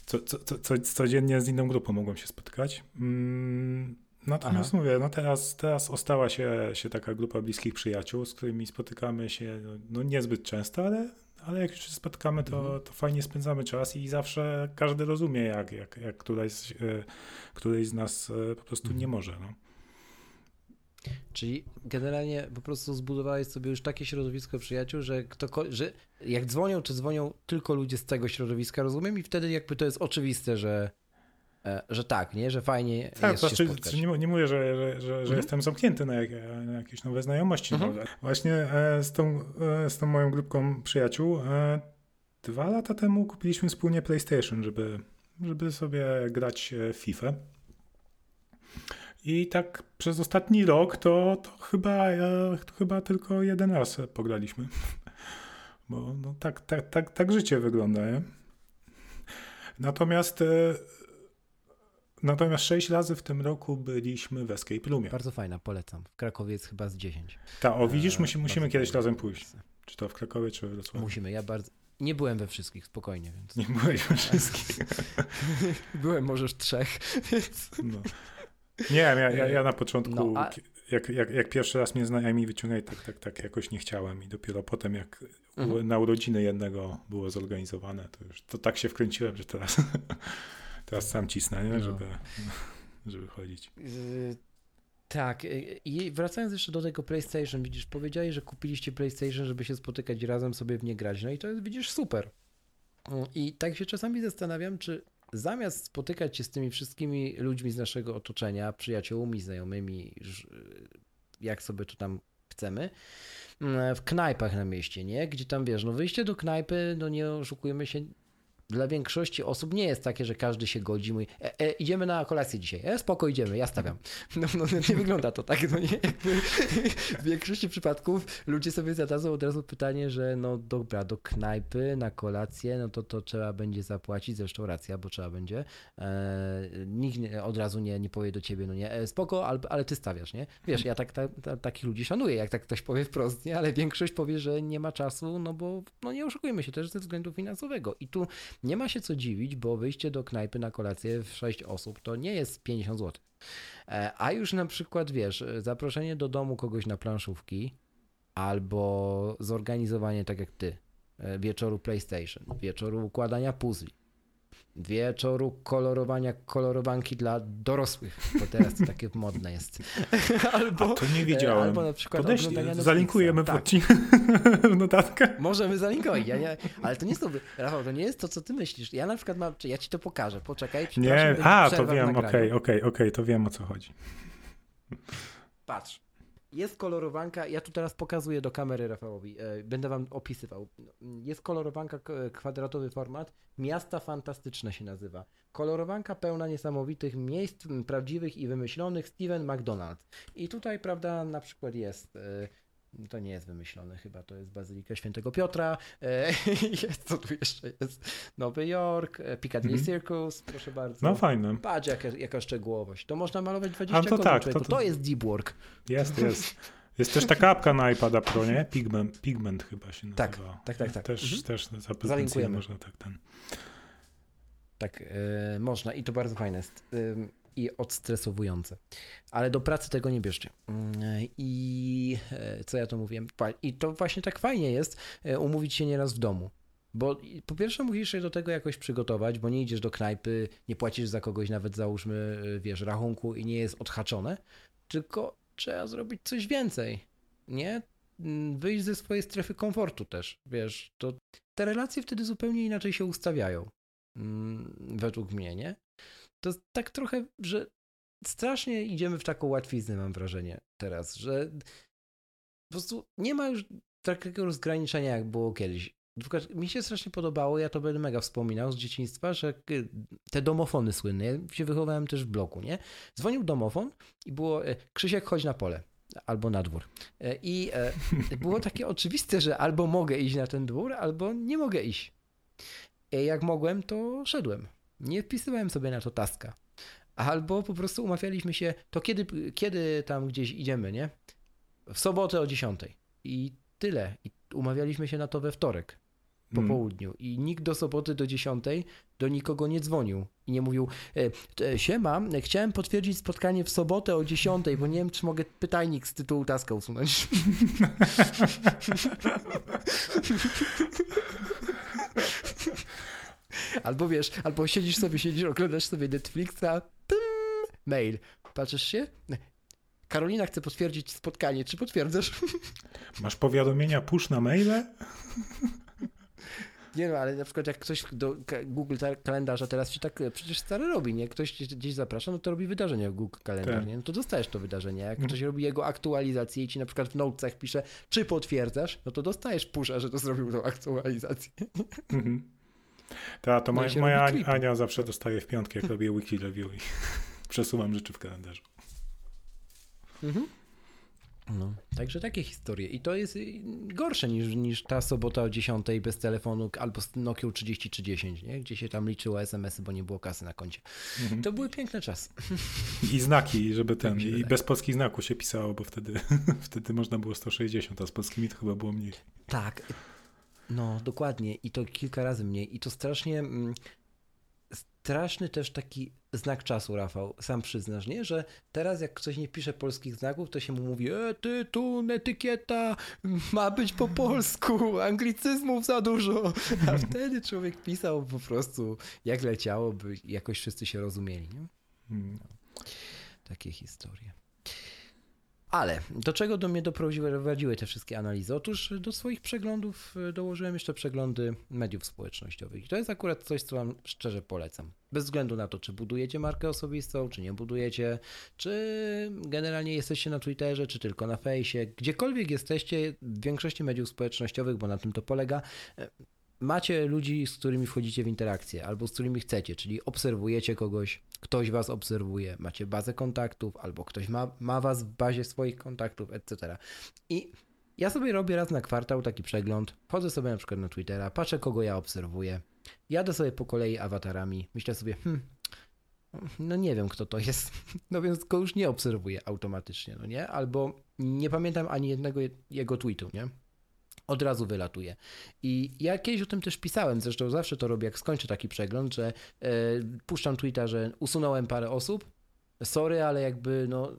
co, co, co, co, codziennie z inną grupą mogłem się spotkać. Mm, natomiast Aha. mówię, no teraz, teraz ostała się, się taka grupa bliskich przyjaciół, z którymi spotykamy się no, no niezbyt często, ale, ale jak już się spotkamy, to, mhm. to fajnie spędzamy czas i zawsze każdy rozumie, jak, jak, jak któryś, któryś z nas po prostu nie mhm. może. No. Czyli generalnie po prostu zbudowałeś sobie już takie środowisko przyjaciół, że, kto, że jak dzwonią, to dzwonią tylko ludzie z tego środowiska, rozumiem? I wtedy jakby to jest oczywiste, że, e, że tak, nie? Że fajnie tak, jest znaczy, się nie, nie mówię, że, że, że, mhm. jestem zamknięty na, jak, na, jakieś nowe znajomości. Mhm. Właśnie e, z tą, e, z tą moją grupką przyjaciół dwa lata temu kupiliśmy wspólnie PlayStation, żeby, żeby sobie grać w FIFA. I tak przez ostatni rok to, to, chyba, to chyba tylko jeden raz pograliśmy. Bo no, tak, tak, tak, tak życie wygląda, nie? Natomiast e, Natomiast sześć razy w tym roku byliśmy w Escape Roomie. Bardzo fajna, polecam. W Krakowie jest chyba z 10. Tak, o widzisz, musi, musimy kiedyś razem pójść. Czy to w Krakowie, czy w Wrocławiu? Musimy, ja bardzo... Nie byłem we wszystkich, spokojnie, więc... Nie byłeś we wszystkich. byłem może w trzech, więc... No. Nie, ja, ja, ja na początku, no, a... jak, jak, jak pierwszy raz mnie znajomi wyciągnęli, tak, tak, tak jakoś nie chciałem i dopiero potem jak mhm. na urodziny jednego było zorganizowane, to już to tak się wkręciłem, że teraz, teraz sam cisnę, nie? No. Żeby, żeby chodzić. Tak, y, i wracając jeszcze do tego PlayStation, widzisz, powiedziałeś, że kupiliście PlayStation, żeby się spotykać razem sobie w nie grać, no i to jest, widzisz, super. I tak się czasami zastanawiam, czy zamiast spotykać się z tymi wszystkimi ludźmi z naszego otoczenia, przyjaciółmi, znajomymi, jak sobie to tam chcemy, mm, w knajpach na mieście, nie? Gdzie tam wiesz, no wyjście do knajpy, no nie oszukujemy się, dla większości osób nie jest takie, że każdy się godzi, mówi, e, e, idziemy na kolację dzisiaj, e, spoko, idziemy, ja stawiam. No, no nie wygląda to tak, no nie, w większości przypadków ludzie sobie zadadzą od razu pytanie, że no dobra, do knajpy, na kolację, no to to trzeba będzie zapłacić, zresztą racja, bo trzeba będzie, e, nikt od razu nie, nie powie do ciebie, no nie, e, spoko, ale, ale ty stawiasz, nie? Wiesz, ja tak, ta, ta, takich ludzi szanuję, jak tak ktoś powie wprost, nie? Ale większość powie, że nie ma czasu, no bo no nie oszukujmy się też ze względu finansowego i tu nie ma się co dziwić, bo wyjście do knajpy na kolację w 6 osób to nie jest 50 zł. E, a już na przykład, wiesz, zaproszenie do domu kogoś na planszówki albo zorganizowanie, tak jak ty, e, wieczoru PlayStation, wieczoru układania puzli, wieczoru kolorowania kolorowanki dla dorosłych, bo teraz to takie modne jest. albo, A to nie wiedziałem. Albo na przykład Podeślij, zalinkujemy tak. w notatkę. Możemy zalinkować, ja nie, ale to nie jest to, Rafał, to nie jest to, co ty myślisz. Ja na przykład mam, ja ci to pokażę, poczekaj. Nie, a, to wiem, okej, okej, okej, to wiem o co chodzi. Patrz, jest kolorowanka, ja tu teraz pokazuję do kamery Rafałowi, e, będę wam opisywał. Jest kolorowanka, kwadratowy format, Miasta Fantastyczne się nazywa. Kolorowanka pełna niesamowitych miejsc prawdziwych i wymyślonych Steven McDonald. I tutaj, prawda, na przykład jest e, to nie jest wymyślone, chyba to jest Bazylika Świętego Piotra. E, jest, co tu jeszcze jest? Nowy Jork, e, Piccadilly mm -hmm. Circus, proszę bardzo. No fajne. Patrz jaka, jaka szczegółowość. To można malować 20 to tak, to, to, to jest deep work. Jest, jest. Jest też taka apka na iPada Pro, nie? Pigment, Pigment chyba się nazywa. Tak, tak, tak. tak. Też, mhm. też za można tak ten. Tak, yy, można i to bardzo fajne jest. Yy, i odstresowujące. Ale do pracy tego nie bierzcie. Mm, I e, co ja to mówiłem? I to właśnie tak fajnie jest e, umówić się nieraz w domu. Bo po pierwsze musisz się do tego jakoś przygotować, bo nie idziesz do knajpy, nie płacisz za kogoś nawet załóżmy, e, wiesz, rachunku i nie jest odhaczone, tylko trzeba zrobić coś więcej, nie? Mm, wyjść ze swojej strefy komfortu też, wiesz, to te relacje wtedy zupełnie inaczej się ustawiają, mm, według mnie, nie? To tak trochę, że strasznie idziemy w taką łatwiznę, mam wrażenie teraz, że po prostu nie ma już takiego rozgraniczenia, jak było kiedyś. Mi się strasznie podobało, ja to będę mega wspominał z dzieciństwa, że te domofony słynne, ja się wychowałem też w bloku, nie? Dzwonił domofon i było e, Krzysiek, chodź na pole albo na dwór. E, I było takie oczywiste, że albo mogę iść na ten dwór, albo nie mogę iść. Jak mogłem, to szedłem. Nie wpisywałem sobie na to taska. Albo po prostu umawialiśmy się, to kiedy, kiedy tam gdzieś idziemy, nie? W sobotę o 10. I tyle. I umawialiśmy się na to we wtorek. po mm. południu i nikt do soboty do 10 do nikogo nie dzwonił i nie mówił e, siema, chciałem potwierdzić spotkanie w sobotę o 10, bo nie wiem, czy mogę pytajnik z tytułu taska usunąć. albo wiesz, albo siedzisz sobie, siedzisz, oglądasz sobie Netflixa, pym, mail, patrzysz się, Karolina chce potwierdzić spotkanie, czy potwierdzasz? Masz powiadomienia push na maile? Nie no, ale na przykład jak ktoś do Google kalendarza teraz się tak przecież stary robi, nie? Ktoś gdzieś zaprasza, no to robi wydarzenie w Google kalendarz, tak. nie? No to dostajesz to wydarzenie. Jak mhm. ktoś robi jego aktualizację i ci na przykład w notesach pisze, czy potwierdzasz, no to dostajesz pusza, że to zrobił tą aktualizację. Mhm. Ta, to no moja, moja Ania zawsze dostaje w piątki, jak robię wiki review i przesuwam rzeczy w kalendarzu. Mhm. No, także takie historie. I to jest y, gorsze niż, niż ta sobota o 10 bez telefonu albo z Nokia 3010, nie? gdzie się tam liczyło SMS-y, bo nie było kasy na koncie. Mhm. To były piękne czasy. I znaki, żeby ten, i bez polskich znaków się pisało, bo wtedy, wtedy można było 160, a z polskimi to chyba było mniej. Tak, no dokładnie. I to kilka razy mniej. I to strasznie mm, straszny też taki znak czasu, Rafał, sam przyznasz, nie? Że teraz jak ktoś nie pisze polskich znaków, to się mu mówi, e, tytuł, etykieta, ma być po polsku, anglicyzmów za dużo. A wtedy człowiek pisał po prostu jak leciało, by jakoś wszyscy się rozumieli, nie? No. Takie historie. Ale do czego do mnie doprowadziły te wszystkie analizy? Otóż do swoich przeglądów e, dołożyłem jeszcze przeglądy mediów społecznościowych. I to jest akurat coś, co Wam szczerze polecam. Bez względu na to, czy budujecie markę osobistą, czy nie budujecie, czy generalnie jesteście na Twitterze, czy tylko na fejsie, gdziekolwiek jesteście, w większości mediów społecznościowych, bo na tym to polega, e, macie ludzi, z którymi wchodzicie w interakcję albo z którymi chcecie, czyli obserwujecie kogoś, ktoś was obserwuje, macie bazę kontaktów albo ktoś ma, ma was w bazie swoich kontaktów, etc. I ja sobie robię raz na kwartał taki przegląd, wchodzę sobie na przykład na Twittera, patrzę kogo ja obserwuję, jadę sobie po kolei awatarami, myślę sobie, hmm, no nie wiem kto to jest, no więc go już nie obserwuję automatycznie, no nie? Albo nie pamiętam ani jednego jego tweetu, nie? Od razu wylatuje. I ja kiedyś o tym też pisałem, zresztą zawsze to robię, jak skończę taki przegląd, że e, puszczam tweeta, że usunąłem parę osób, sorry, ale jakby no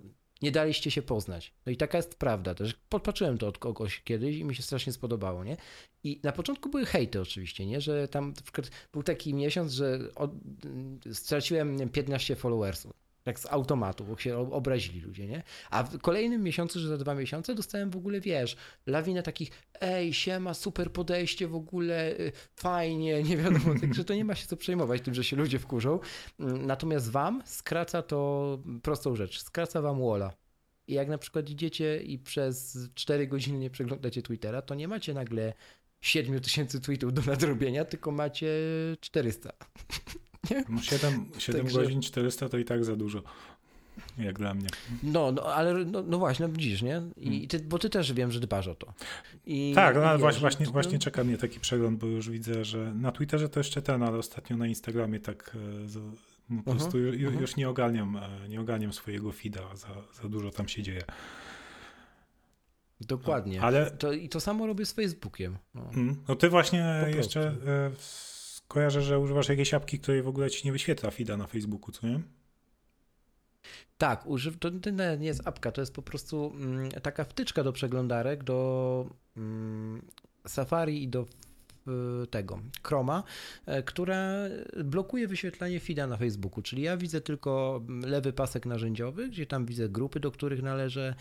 nie daliście się poznać. No i taka jest prawda też. Podpatrzyłem to od kogoś kiedyś i mi się strasznie spodobało, nie? I na początku były hejty oczywiście, nie? Że tam był taki miesiąc, że od, straciłem 15 followersów tak z automatu, bo się obrazili ludzie, nie? A w kolejnym miesiącu, że za dwa miesiące dostałem w ogóle, wiesz, lawinę takich, ej, siema, super podejście w ogóle, y, fajnie, nie wiadomo, także to nie ma się co przejmować tym, że się ludzie wkurzą. Mm, natomiast wam skraca to prostą rzecz, skraca wam wola. I jak na przykład idziecie i przez 4 godziny nie przeglądacie Twittera, to nie macie nagle 7 tysięcy tweetów do nadrobienia, tylko macie 400. Nie? 7, 7 Także... godzin 400 to i tak za dużo. Jak dla mnie. No, no ale no, no właśnie, no widzisz, nie? I hmm. ty, bo ty też wiem, że dbasz o to. I, tak, no, wiesz, właśnie, właśnie, właśnie czeka mnie taki przegląd, bo już widzę, że na Twitterze to jeszcze ten, ale ostatnio na Instagramie tak e, no, po uh -huh, prostu już, uh -huh. już nie ogarniam, e, nie ogarniam swojego feeda, za, za dużo tam się dzieje. Dokładnie. Ale... To, I to samo robię z Facebookiem. No, hmm. no ty właśnie jeszcze e, kojarzę, że używasz jakiejś apki, której w ogóle ci nie wyświetla feeda na Facebooku, co nie? Tak, używ, to nie jest apka, to jest po prostu mm, taka wtyczka do przeglądarek, do mm, Safari i do tego Chroma, e, która blokuje wyświetlanie feeda na Facebooku, czyli ja widzę tylko lewy pasek narzędziowy, gdzie tam widzę grupy, do których należę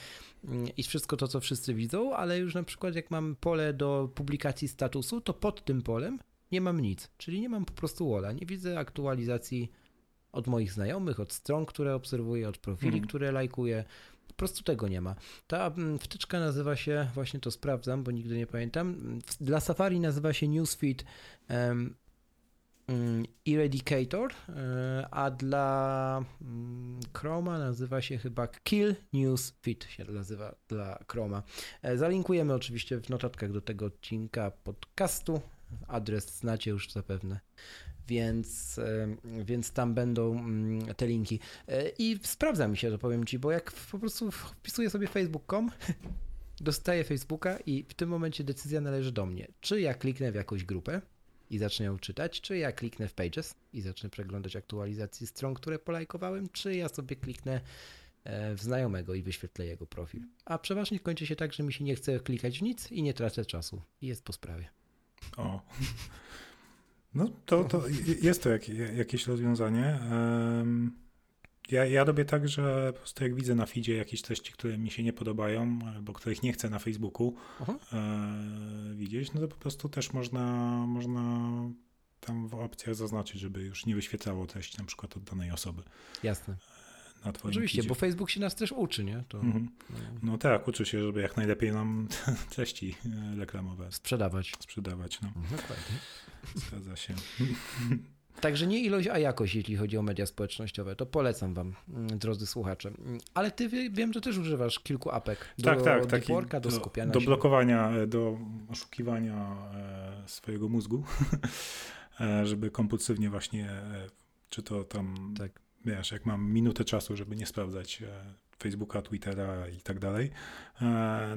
mm, i wszystko to, co wszyscy widzą, ale już na przykład jak mam pole do publikacji statusu, to pod tym polem nie mam nic, czyli nie mam po prostu walla, nie widzę aktualizacji od moich znajomych, od stron, które obserwuję, od profili, hmm. które lajkuję. Po prostu tego nie ma. Ta mm, wtyczka nazywa się, właśnie to sprawdzam, bo nigdy nie pamiętam. Dla Safari nazywa się Newsfeed um, Eradicator, e, a dla um, Chroma nazywa się chyba Kill Newsfeed się nazywa dla Chroma. E, zalinkujemy oczywiście w notatkach do tego odcinka podcastu adres znacie już zapewne. Więc, więc tam będą mm, te linki. E, I sprawdza mi się to, powiem Ci, bo jak po prostu wpisuję sobie facebook.com dostaję Facebooka i w tym momencie decyzja należy do mnie. Czy ja kliknę w jakąś grupę i zacznę ją czytać, czy ja kliknę w Pages i zacznę przeglądać aktualizacje stron, które polajkowałem, czy ja sobie kliknę e, w znajomego i wyświetlę jego profil. A przeważnie kończy się tak, że mi się nie chce klikać w nic i nie tracę czasu. I jest po sprawie. O. No to, to jest to jak, jakieś rozwiązanie. Ja, ja robię tak, że po prostu jak widzę na feedzie jakieś treści, które mi się nie podobają, albo których nie chcę na Facebooku e, widzieć, no to po prostu też można, można tam w opcjach zaznaczyć, żeby już nie wyświetlało treści na przykład od danej osoby. Jasne. Na twoim Oczywiście, feedzie. bo Facebook się nas też uczy, nie? To, mhm. no. no. tak, uczy się, żeby jak najlepiej nam treści reklamowe sprzedawać. Sprzedawać, no. Dokładnie. Zgadza się. Także nie ilość, a jakość, jeśli chodzi o media społecznościowe. To polecam wam, mm, drodzy słuchacze. Ale ty wiem, że też używasz kilku apek. Do tak, tak, taki do, do skupiania Do blokowania, e, do oszukiwania e, swojego mózgu, e, żeby kompulsywnie właśnie, czy to tam, tak. Wiesz, jak mam minutę czasu, żeby nie sprawdzać Facebooka, Twittera i tak dalej,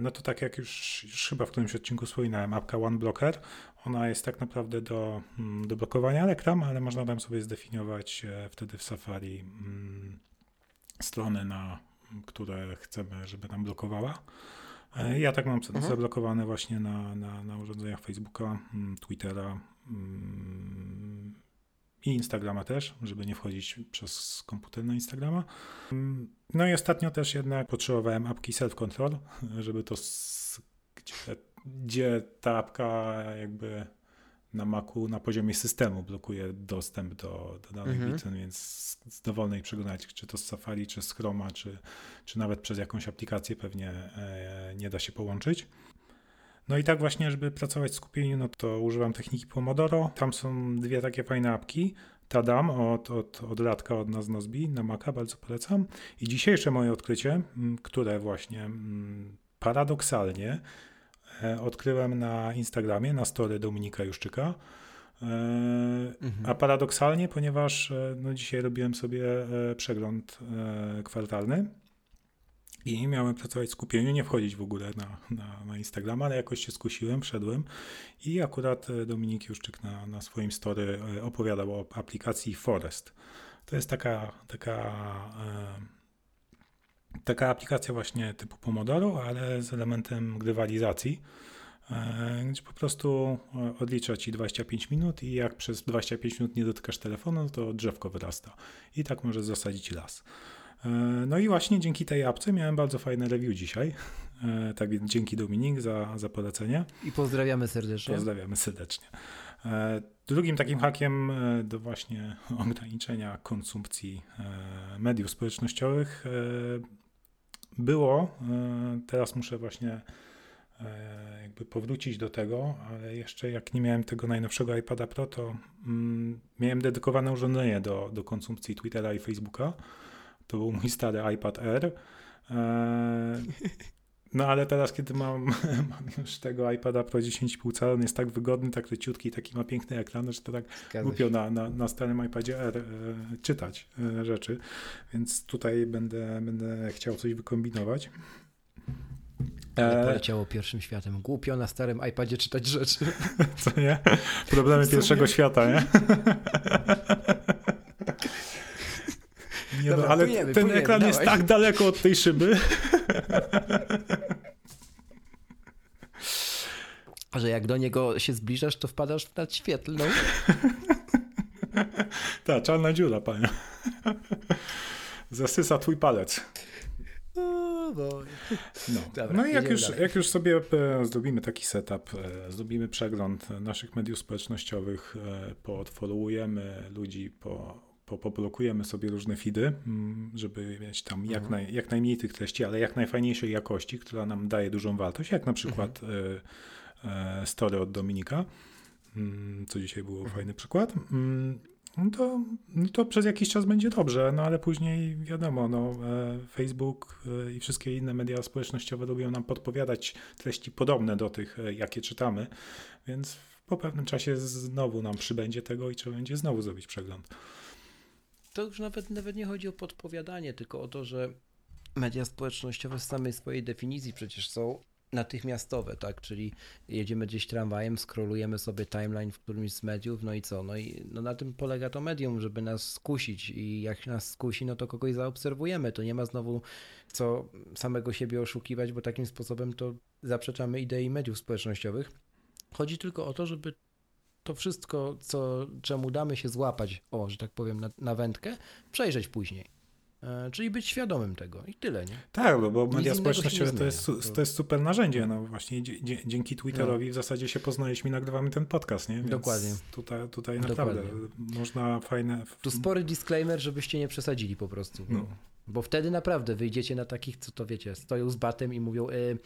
no to tak jak już, już chyba w którymś odcinku wspominałem, apka OneBlocker, ona jest tak naprawdę do, mm, do blokowania reklam, ale można tam sobie zdefiniować e, wtedy w Safari mm, strony, na które chcemy, żeby nam blokowała. E, ja tak mam mhm. zablokowane właśnie na, na, na urządzeniach Facebooka, mm, Twittera i Instagrama też, żeby nie wchodzić przez komputer na Instagrama. No i ostatnio też jednak potrzebowałem apki self-control, żeby to z, gdzie gdzie ta apka jakby na Macu na poziomie systemu blokuje dostęp do, do danych mhm. bityn, więc z dowolnej przeglądarki, czy to z Safari, czy z Chroma, czy, czy nawet przez jakąś aplikację pewnie e, nie da się połączyć. No i tak właśnie, żeby pracować w skupieniu, no to używam techniki Pomodoro. Tam są dwie takie fajne apki. Tadam od, od, od Radka, od nas Nozbi na Maca, bardzo polecam. I dzisiejsze moje odkrycie, które właśnie paradoksalnie E, odkryłem na Instagramie, na story Dominika Juszczyka. E, mhm. A paradoksalnie, ponieważ e, no, dzisiaj robiłem sobie przegląd kwartalny i miałem pracować skupieniu, nie wchodzić w ogóle na, na, na Instagrama, ale jakoś się skusiłem, wszedłem i akurat Dominik Juszczyk na, na swoim story opowiadał o aplikacji Forest. To jest taka, taka taka aplikacja właśnie typu Pomodoro, ale z elementem grywalizacji, e, gdzie po prostu e, odlicza ci 25 minut i jak przez 25 minut nie dotykasz telefonu, to drzewko wyrasta. I tak możesz zasadzić las. E, no i właśnie dzięki tej apce miałem bardzo fajne review dzisiaj. Tak więc dzięki Dominik za, za polecenie. I pozdrawiamy serdecznie. Pozdrawiamy serdecznie. Drugim takim hakiem do właśnie ograniczenia konsumpcji mediów społecznościowych było. E, teraz muszę właśnie e, jakby powrócić do tego, ale jeszcze jak nie miałem tego najnowszego iPada Pro, to mm, miałem dedykowane urządzenie do, do konsumpcji Twittera i Facebooka. To był mój stary iPad Air. E, no ale teraz, kiedy mam, mam już tego iPada Pro 10,5 cala, on jest tak wygodny, tak leciutki, taki ma piękny ekran, że to tak głupio na, na, na starym iPadzie R e, czytać e, rzeczy, więc tutaj będę, będę chciał coś wykombinować. Ale poleciało pierwszym światem. Głupio na starym iPadzie czytać rzeczy. Co nie? Problemy pierwszego świata, nie? Nie Dobra, no, ale płyniemy, ten płyniemy, ekran dawaj. jest tak daleko od tej szyby. Że jak do niego się zbliżasz, to wpadasz w nadświetlną. Ta, czarna dziura, panie. Zasysa twój palec. No, no. Dobra, no i jak już, jak już sobie e, zrobimy taki setup, e, zrobimy przegląd naszych mediów społecznościowych, e, poodfollowujemy ludzi, po poblokujemy sobie różne feedy, mm, żeby mieć tam jak, mhm. naj, jak najmniej tych treści, ale jak najfajniejszej jakości, która nam daje dużą wartość, jak na przykład mhm. E, e, story od Dominika, mm, co dzisiaj było mhm. fajny przykład. No to, no to przez jakiś czas będzie dobrze, no ale później wiadomo, no, e, Facebook i wszystkie inne media społecznościowe lubią nam podpowiadać treści podobne do tych, jakie czytamy, więc po pewnym czasie znowu nam przybędzie tego i trzeba będzie znowu zrobić przegląd to już nawet, nawet nie chodzi o podpowiadanie, tylko o to, że media społecznościowe z samej swojej definicji przecież są natychmiastowe, tak? Czyli jedziemy gdzieś tramwajem, scrollujemy sobie timeline w którymś z mediów, no i co? No i no na tym polega to medium, żeby nas skusić i jak nas skusi, no to kogoś zaobserwujemy. To nie ma znowu co samego siebie oszukiwać, bo takim sposobem to zaprzeczamy idei mediów społecznościowych. Chodzi tylko o to, żeby to wszystko, co, czemu damy się złapać, o, że tak powiem, na, na wędkę, przejrzeć później. E, czyli być świadomym tego i tyle, nie? Tak, bo, bo media społecznościowe to jest, to jest super narzędzie. No właśnie dzięki Twitterowi no. w zasadzie się poznaliśmy i nagrywamy ten podcast, nie? Więc Dokładnie. Tutaj, tutaj naprawdę można fajne... Tu spory disclaimer, żebyście nie przesadzili po prostu. No. Bo wtedy naprawdę wyjdziecie na takich, co to wiecie, stoją z batem i mówią y,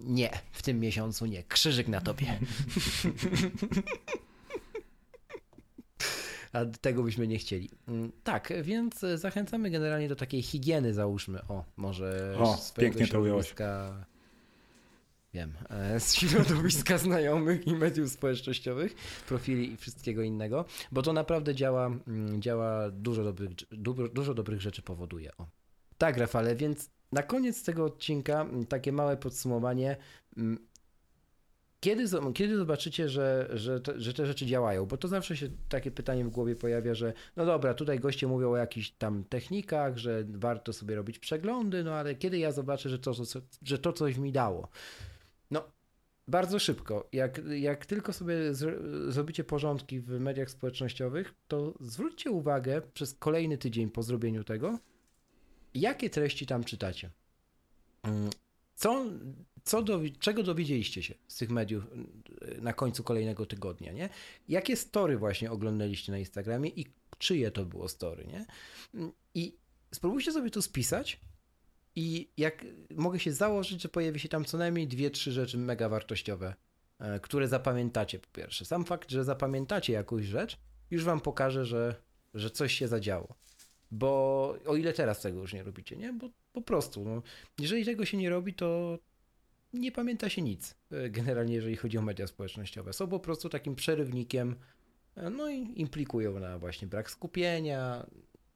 nie, w tym miesiącu nie, krzyżyk na tobie. a tego byśmy nie chcieli. Mm, tak, więc zachęcamy generalnie do takiej higieny, załóżmy, o, może o, pięknie to ująłeś. Wiem, e, z środowiska znajomych i mediów społecznościowych, profili i wszystkiego innego, bo to naprawdę działa, mm, działa dużo dobrych, dużo dobrych rzeczy powoduje. O. Tak, Rafale, więc na koniec tego odcinka takie małe podsumowanie. Kiedy, kiedy zobaczycie, że, że, te, że te rzeczy działają? Bo to zawsze się takie pytanie w głowie pojawia, że no dobra, tutaj goście mówią o jakichś tam technikach, że warto sobie robić przeglądy, no ale kiedy ja zobaczę, że to, że to coś mi dało? No, bardzo szybko. Jak, jak tylko sobie z, zrobicie porządki w mediach społecznościowych, to zwróćcie uwagę przez kolejny tydzień po zrobieniu tego, jakie treści tam czytacie. Mm, co, co do, czego dowiedzieliście się z tych mediów y, na końcu kolejnego tygodnia, nie? Jakie story właśnie oglądaliście na Instagramie i czyje to było story, nie? I spróbujcie sobie to spisać i jak mogę się założyć, że pojawi się tam co najmniej dwie, trzy rzeczy mega wartościowe, e, które zapamiętacie po pierwsze. Sam fakt, że zapamiętacie jakąś rzecz, już wam pokaże, że, że coś się zadziało. Bo o ile teraz tego już nie robicie, nie? Bo po prostu, no, jeżeli tego się nie robi, to nie pamięta się nic, e, generalnie jeżeli chodzi o media społecznościowe. Są po prostu takim przerywnikiem, e, no i implikują na właśnie brak skupienia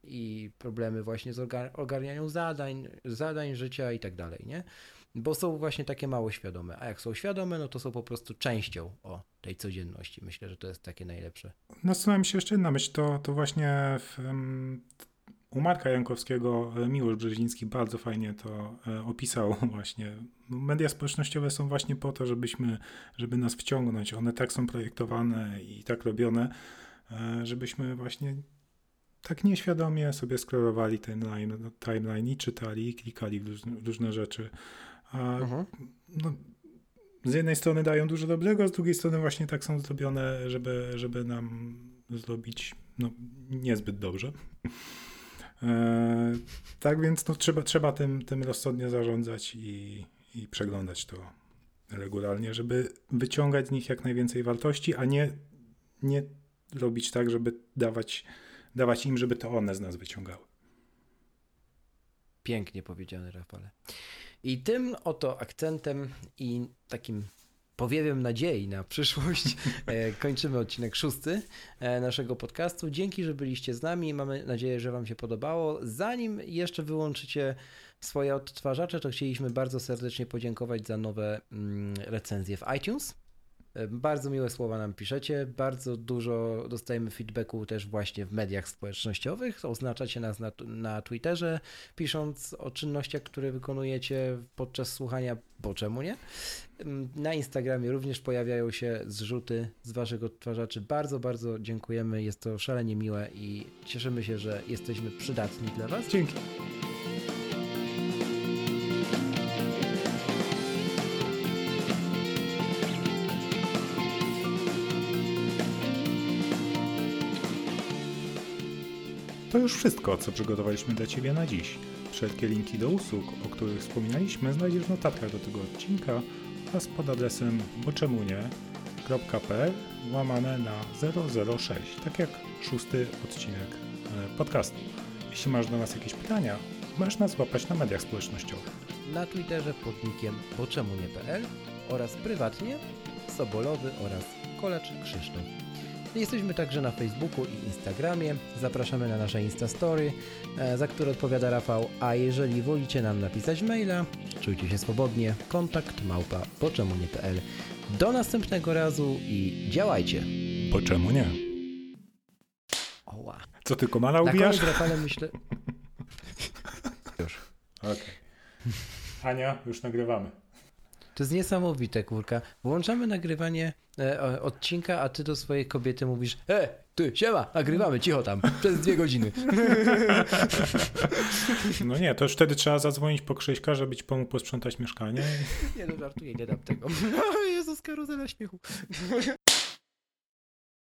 i problemy właśnie z ogarnianiem zadań, zadań życia i tak dalej, nie? Bo są właśnie takie mało świadome, a jak są świadome, no to są po prostu częścią o tej codzienności. Myślę, że to jest takie najlepsze. Nasunęła mi się jeszcze jedna myśl, to, to właśnie w, u Marka Jankowskiego e, Miłosz Brzeziński bardzo fajnie to e, opisał właśnie. Media społecznościowe są właśnie po to, żebyśmy, żeby nas wciągnąć. One tak są projektowane i tak robione, e, żebyśmy właśnie tak nieświadomie sobie scrollowali timeline, timeline i czytali, i klikali w różne, rzeczy. A mhm. no, z jednej strony dają dużo dobrego, z drugiej strony właśnie tak są zrobione, żeby, żeby nam zrobić no, niezbyt dobrze. E, tak więc no, trzeba, trzeba tym, tym rozsądnie zarządzać i, i przeglądać to regularnie, żeby wyciągać z nich jak najwięcej wartości, a nie, nie robić tak, żeby dawać, dawać im, żeby to one z nas wyciągały. Pięknie powiedziane, Rafale. I tym oto akcentem i takim powiewem nadziei na przyszłość e, kończymy odcinek szósty e, naszego podcastu. Dzięki, że byliście z nami. Mamy nadzieję, że Wam się podobało. Zanim jeszcze wyłączycie swoje odtwarzacze, to chcieliśmy bardzo serdecznie podziękować za nowe mm, recenzje w iTunes. E, bardzo miłe słowa nam piszecie, bardzo dużo dostajemy feedbacku też właśnie w mediach społecznościowych. Oznaczacie nas na, na Twitterze, pisząc o czynnościach, które wykonujecie podczas słuchania, bo czemu nie? Na Instagramie również pojawiają się zrzuty z Waszych odtwarzaczy. Bardzo, bardzo dziękujemy. Jest to szalenie miłe i cieszymy się, że jesteśmy przydatni dla Was. Dzięki. Już wszystko, co przygotowaliśmy dla Ciebie na dziś. Wszelkie linki do usług, o których wspominaliśmy, znajdziesz w notatkach do tego odcinka oraz pod adresem boczemunie.pl łamane na 006, tak jak szósty odcinek e, podcastu. Jeśli masz do nas jakieś pytania, możesz nas złapać na mediach społecznościowych. Na Twitterze pod nickiem boczemunie.pl oraz prywatnie Sobolowy oraz Kolacz Krzysztof. Jesteśmy także na Facebooku i Instagramie. Zapraszamy na nasze Instastory, e, za które odpowiada Rafał. A jeżeli wolicie nam napisać maila, czujcie się swobodnie. Kontakt małpa poczemunie.pl. Do następnego razu i działajcie. Po czemu nie? Oła. Co tylko mala Na ubijasz? koniec Rafale myślę... Już. Okej. Ania, już nagrywamy. To jest niesamowite, kurka. Włączamy nagrywanie e, odcinka, a ty do swojej kobiety mówisz E, ty, siema, nagrywamy, cicho tam, przez dwie godziny. No nie, to już wtedy trzeba zadzwonić po Krzyśka, żeby ci pomógł posprzątać mieszkanie. Nie no, żartuję, nie dam tego. Jezus, karuzela śmiechu.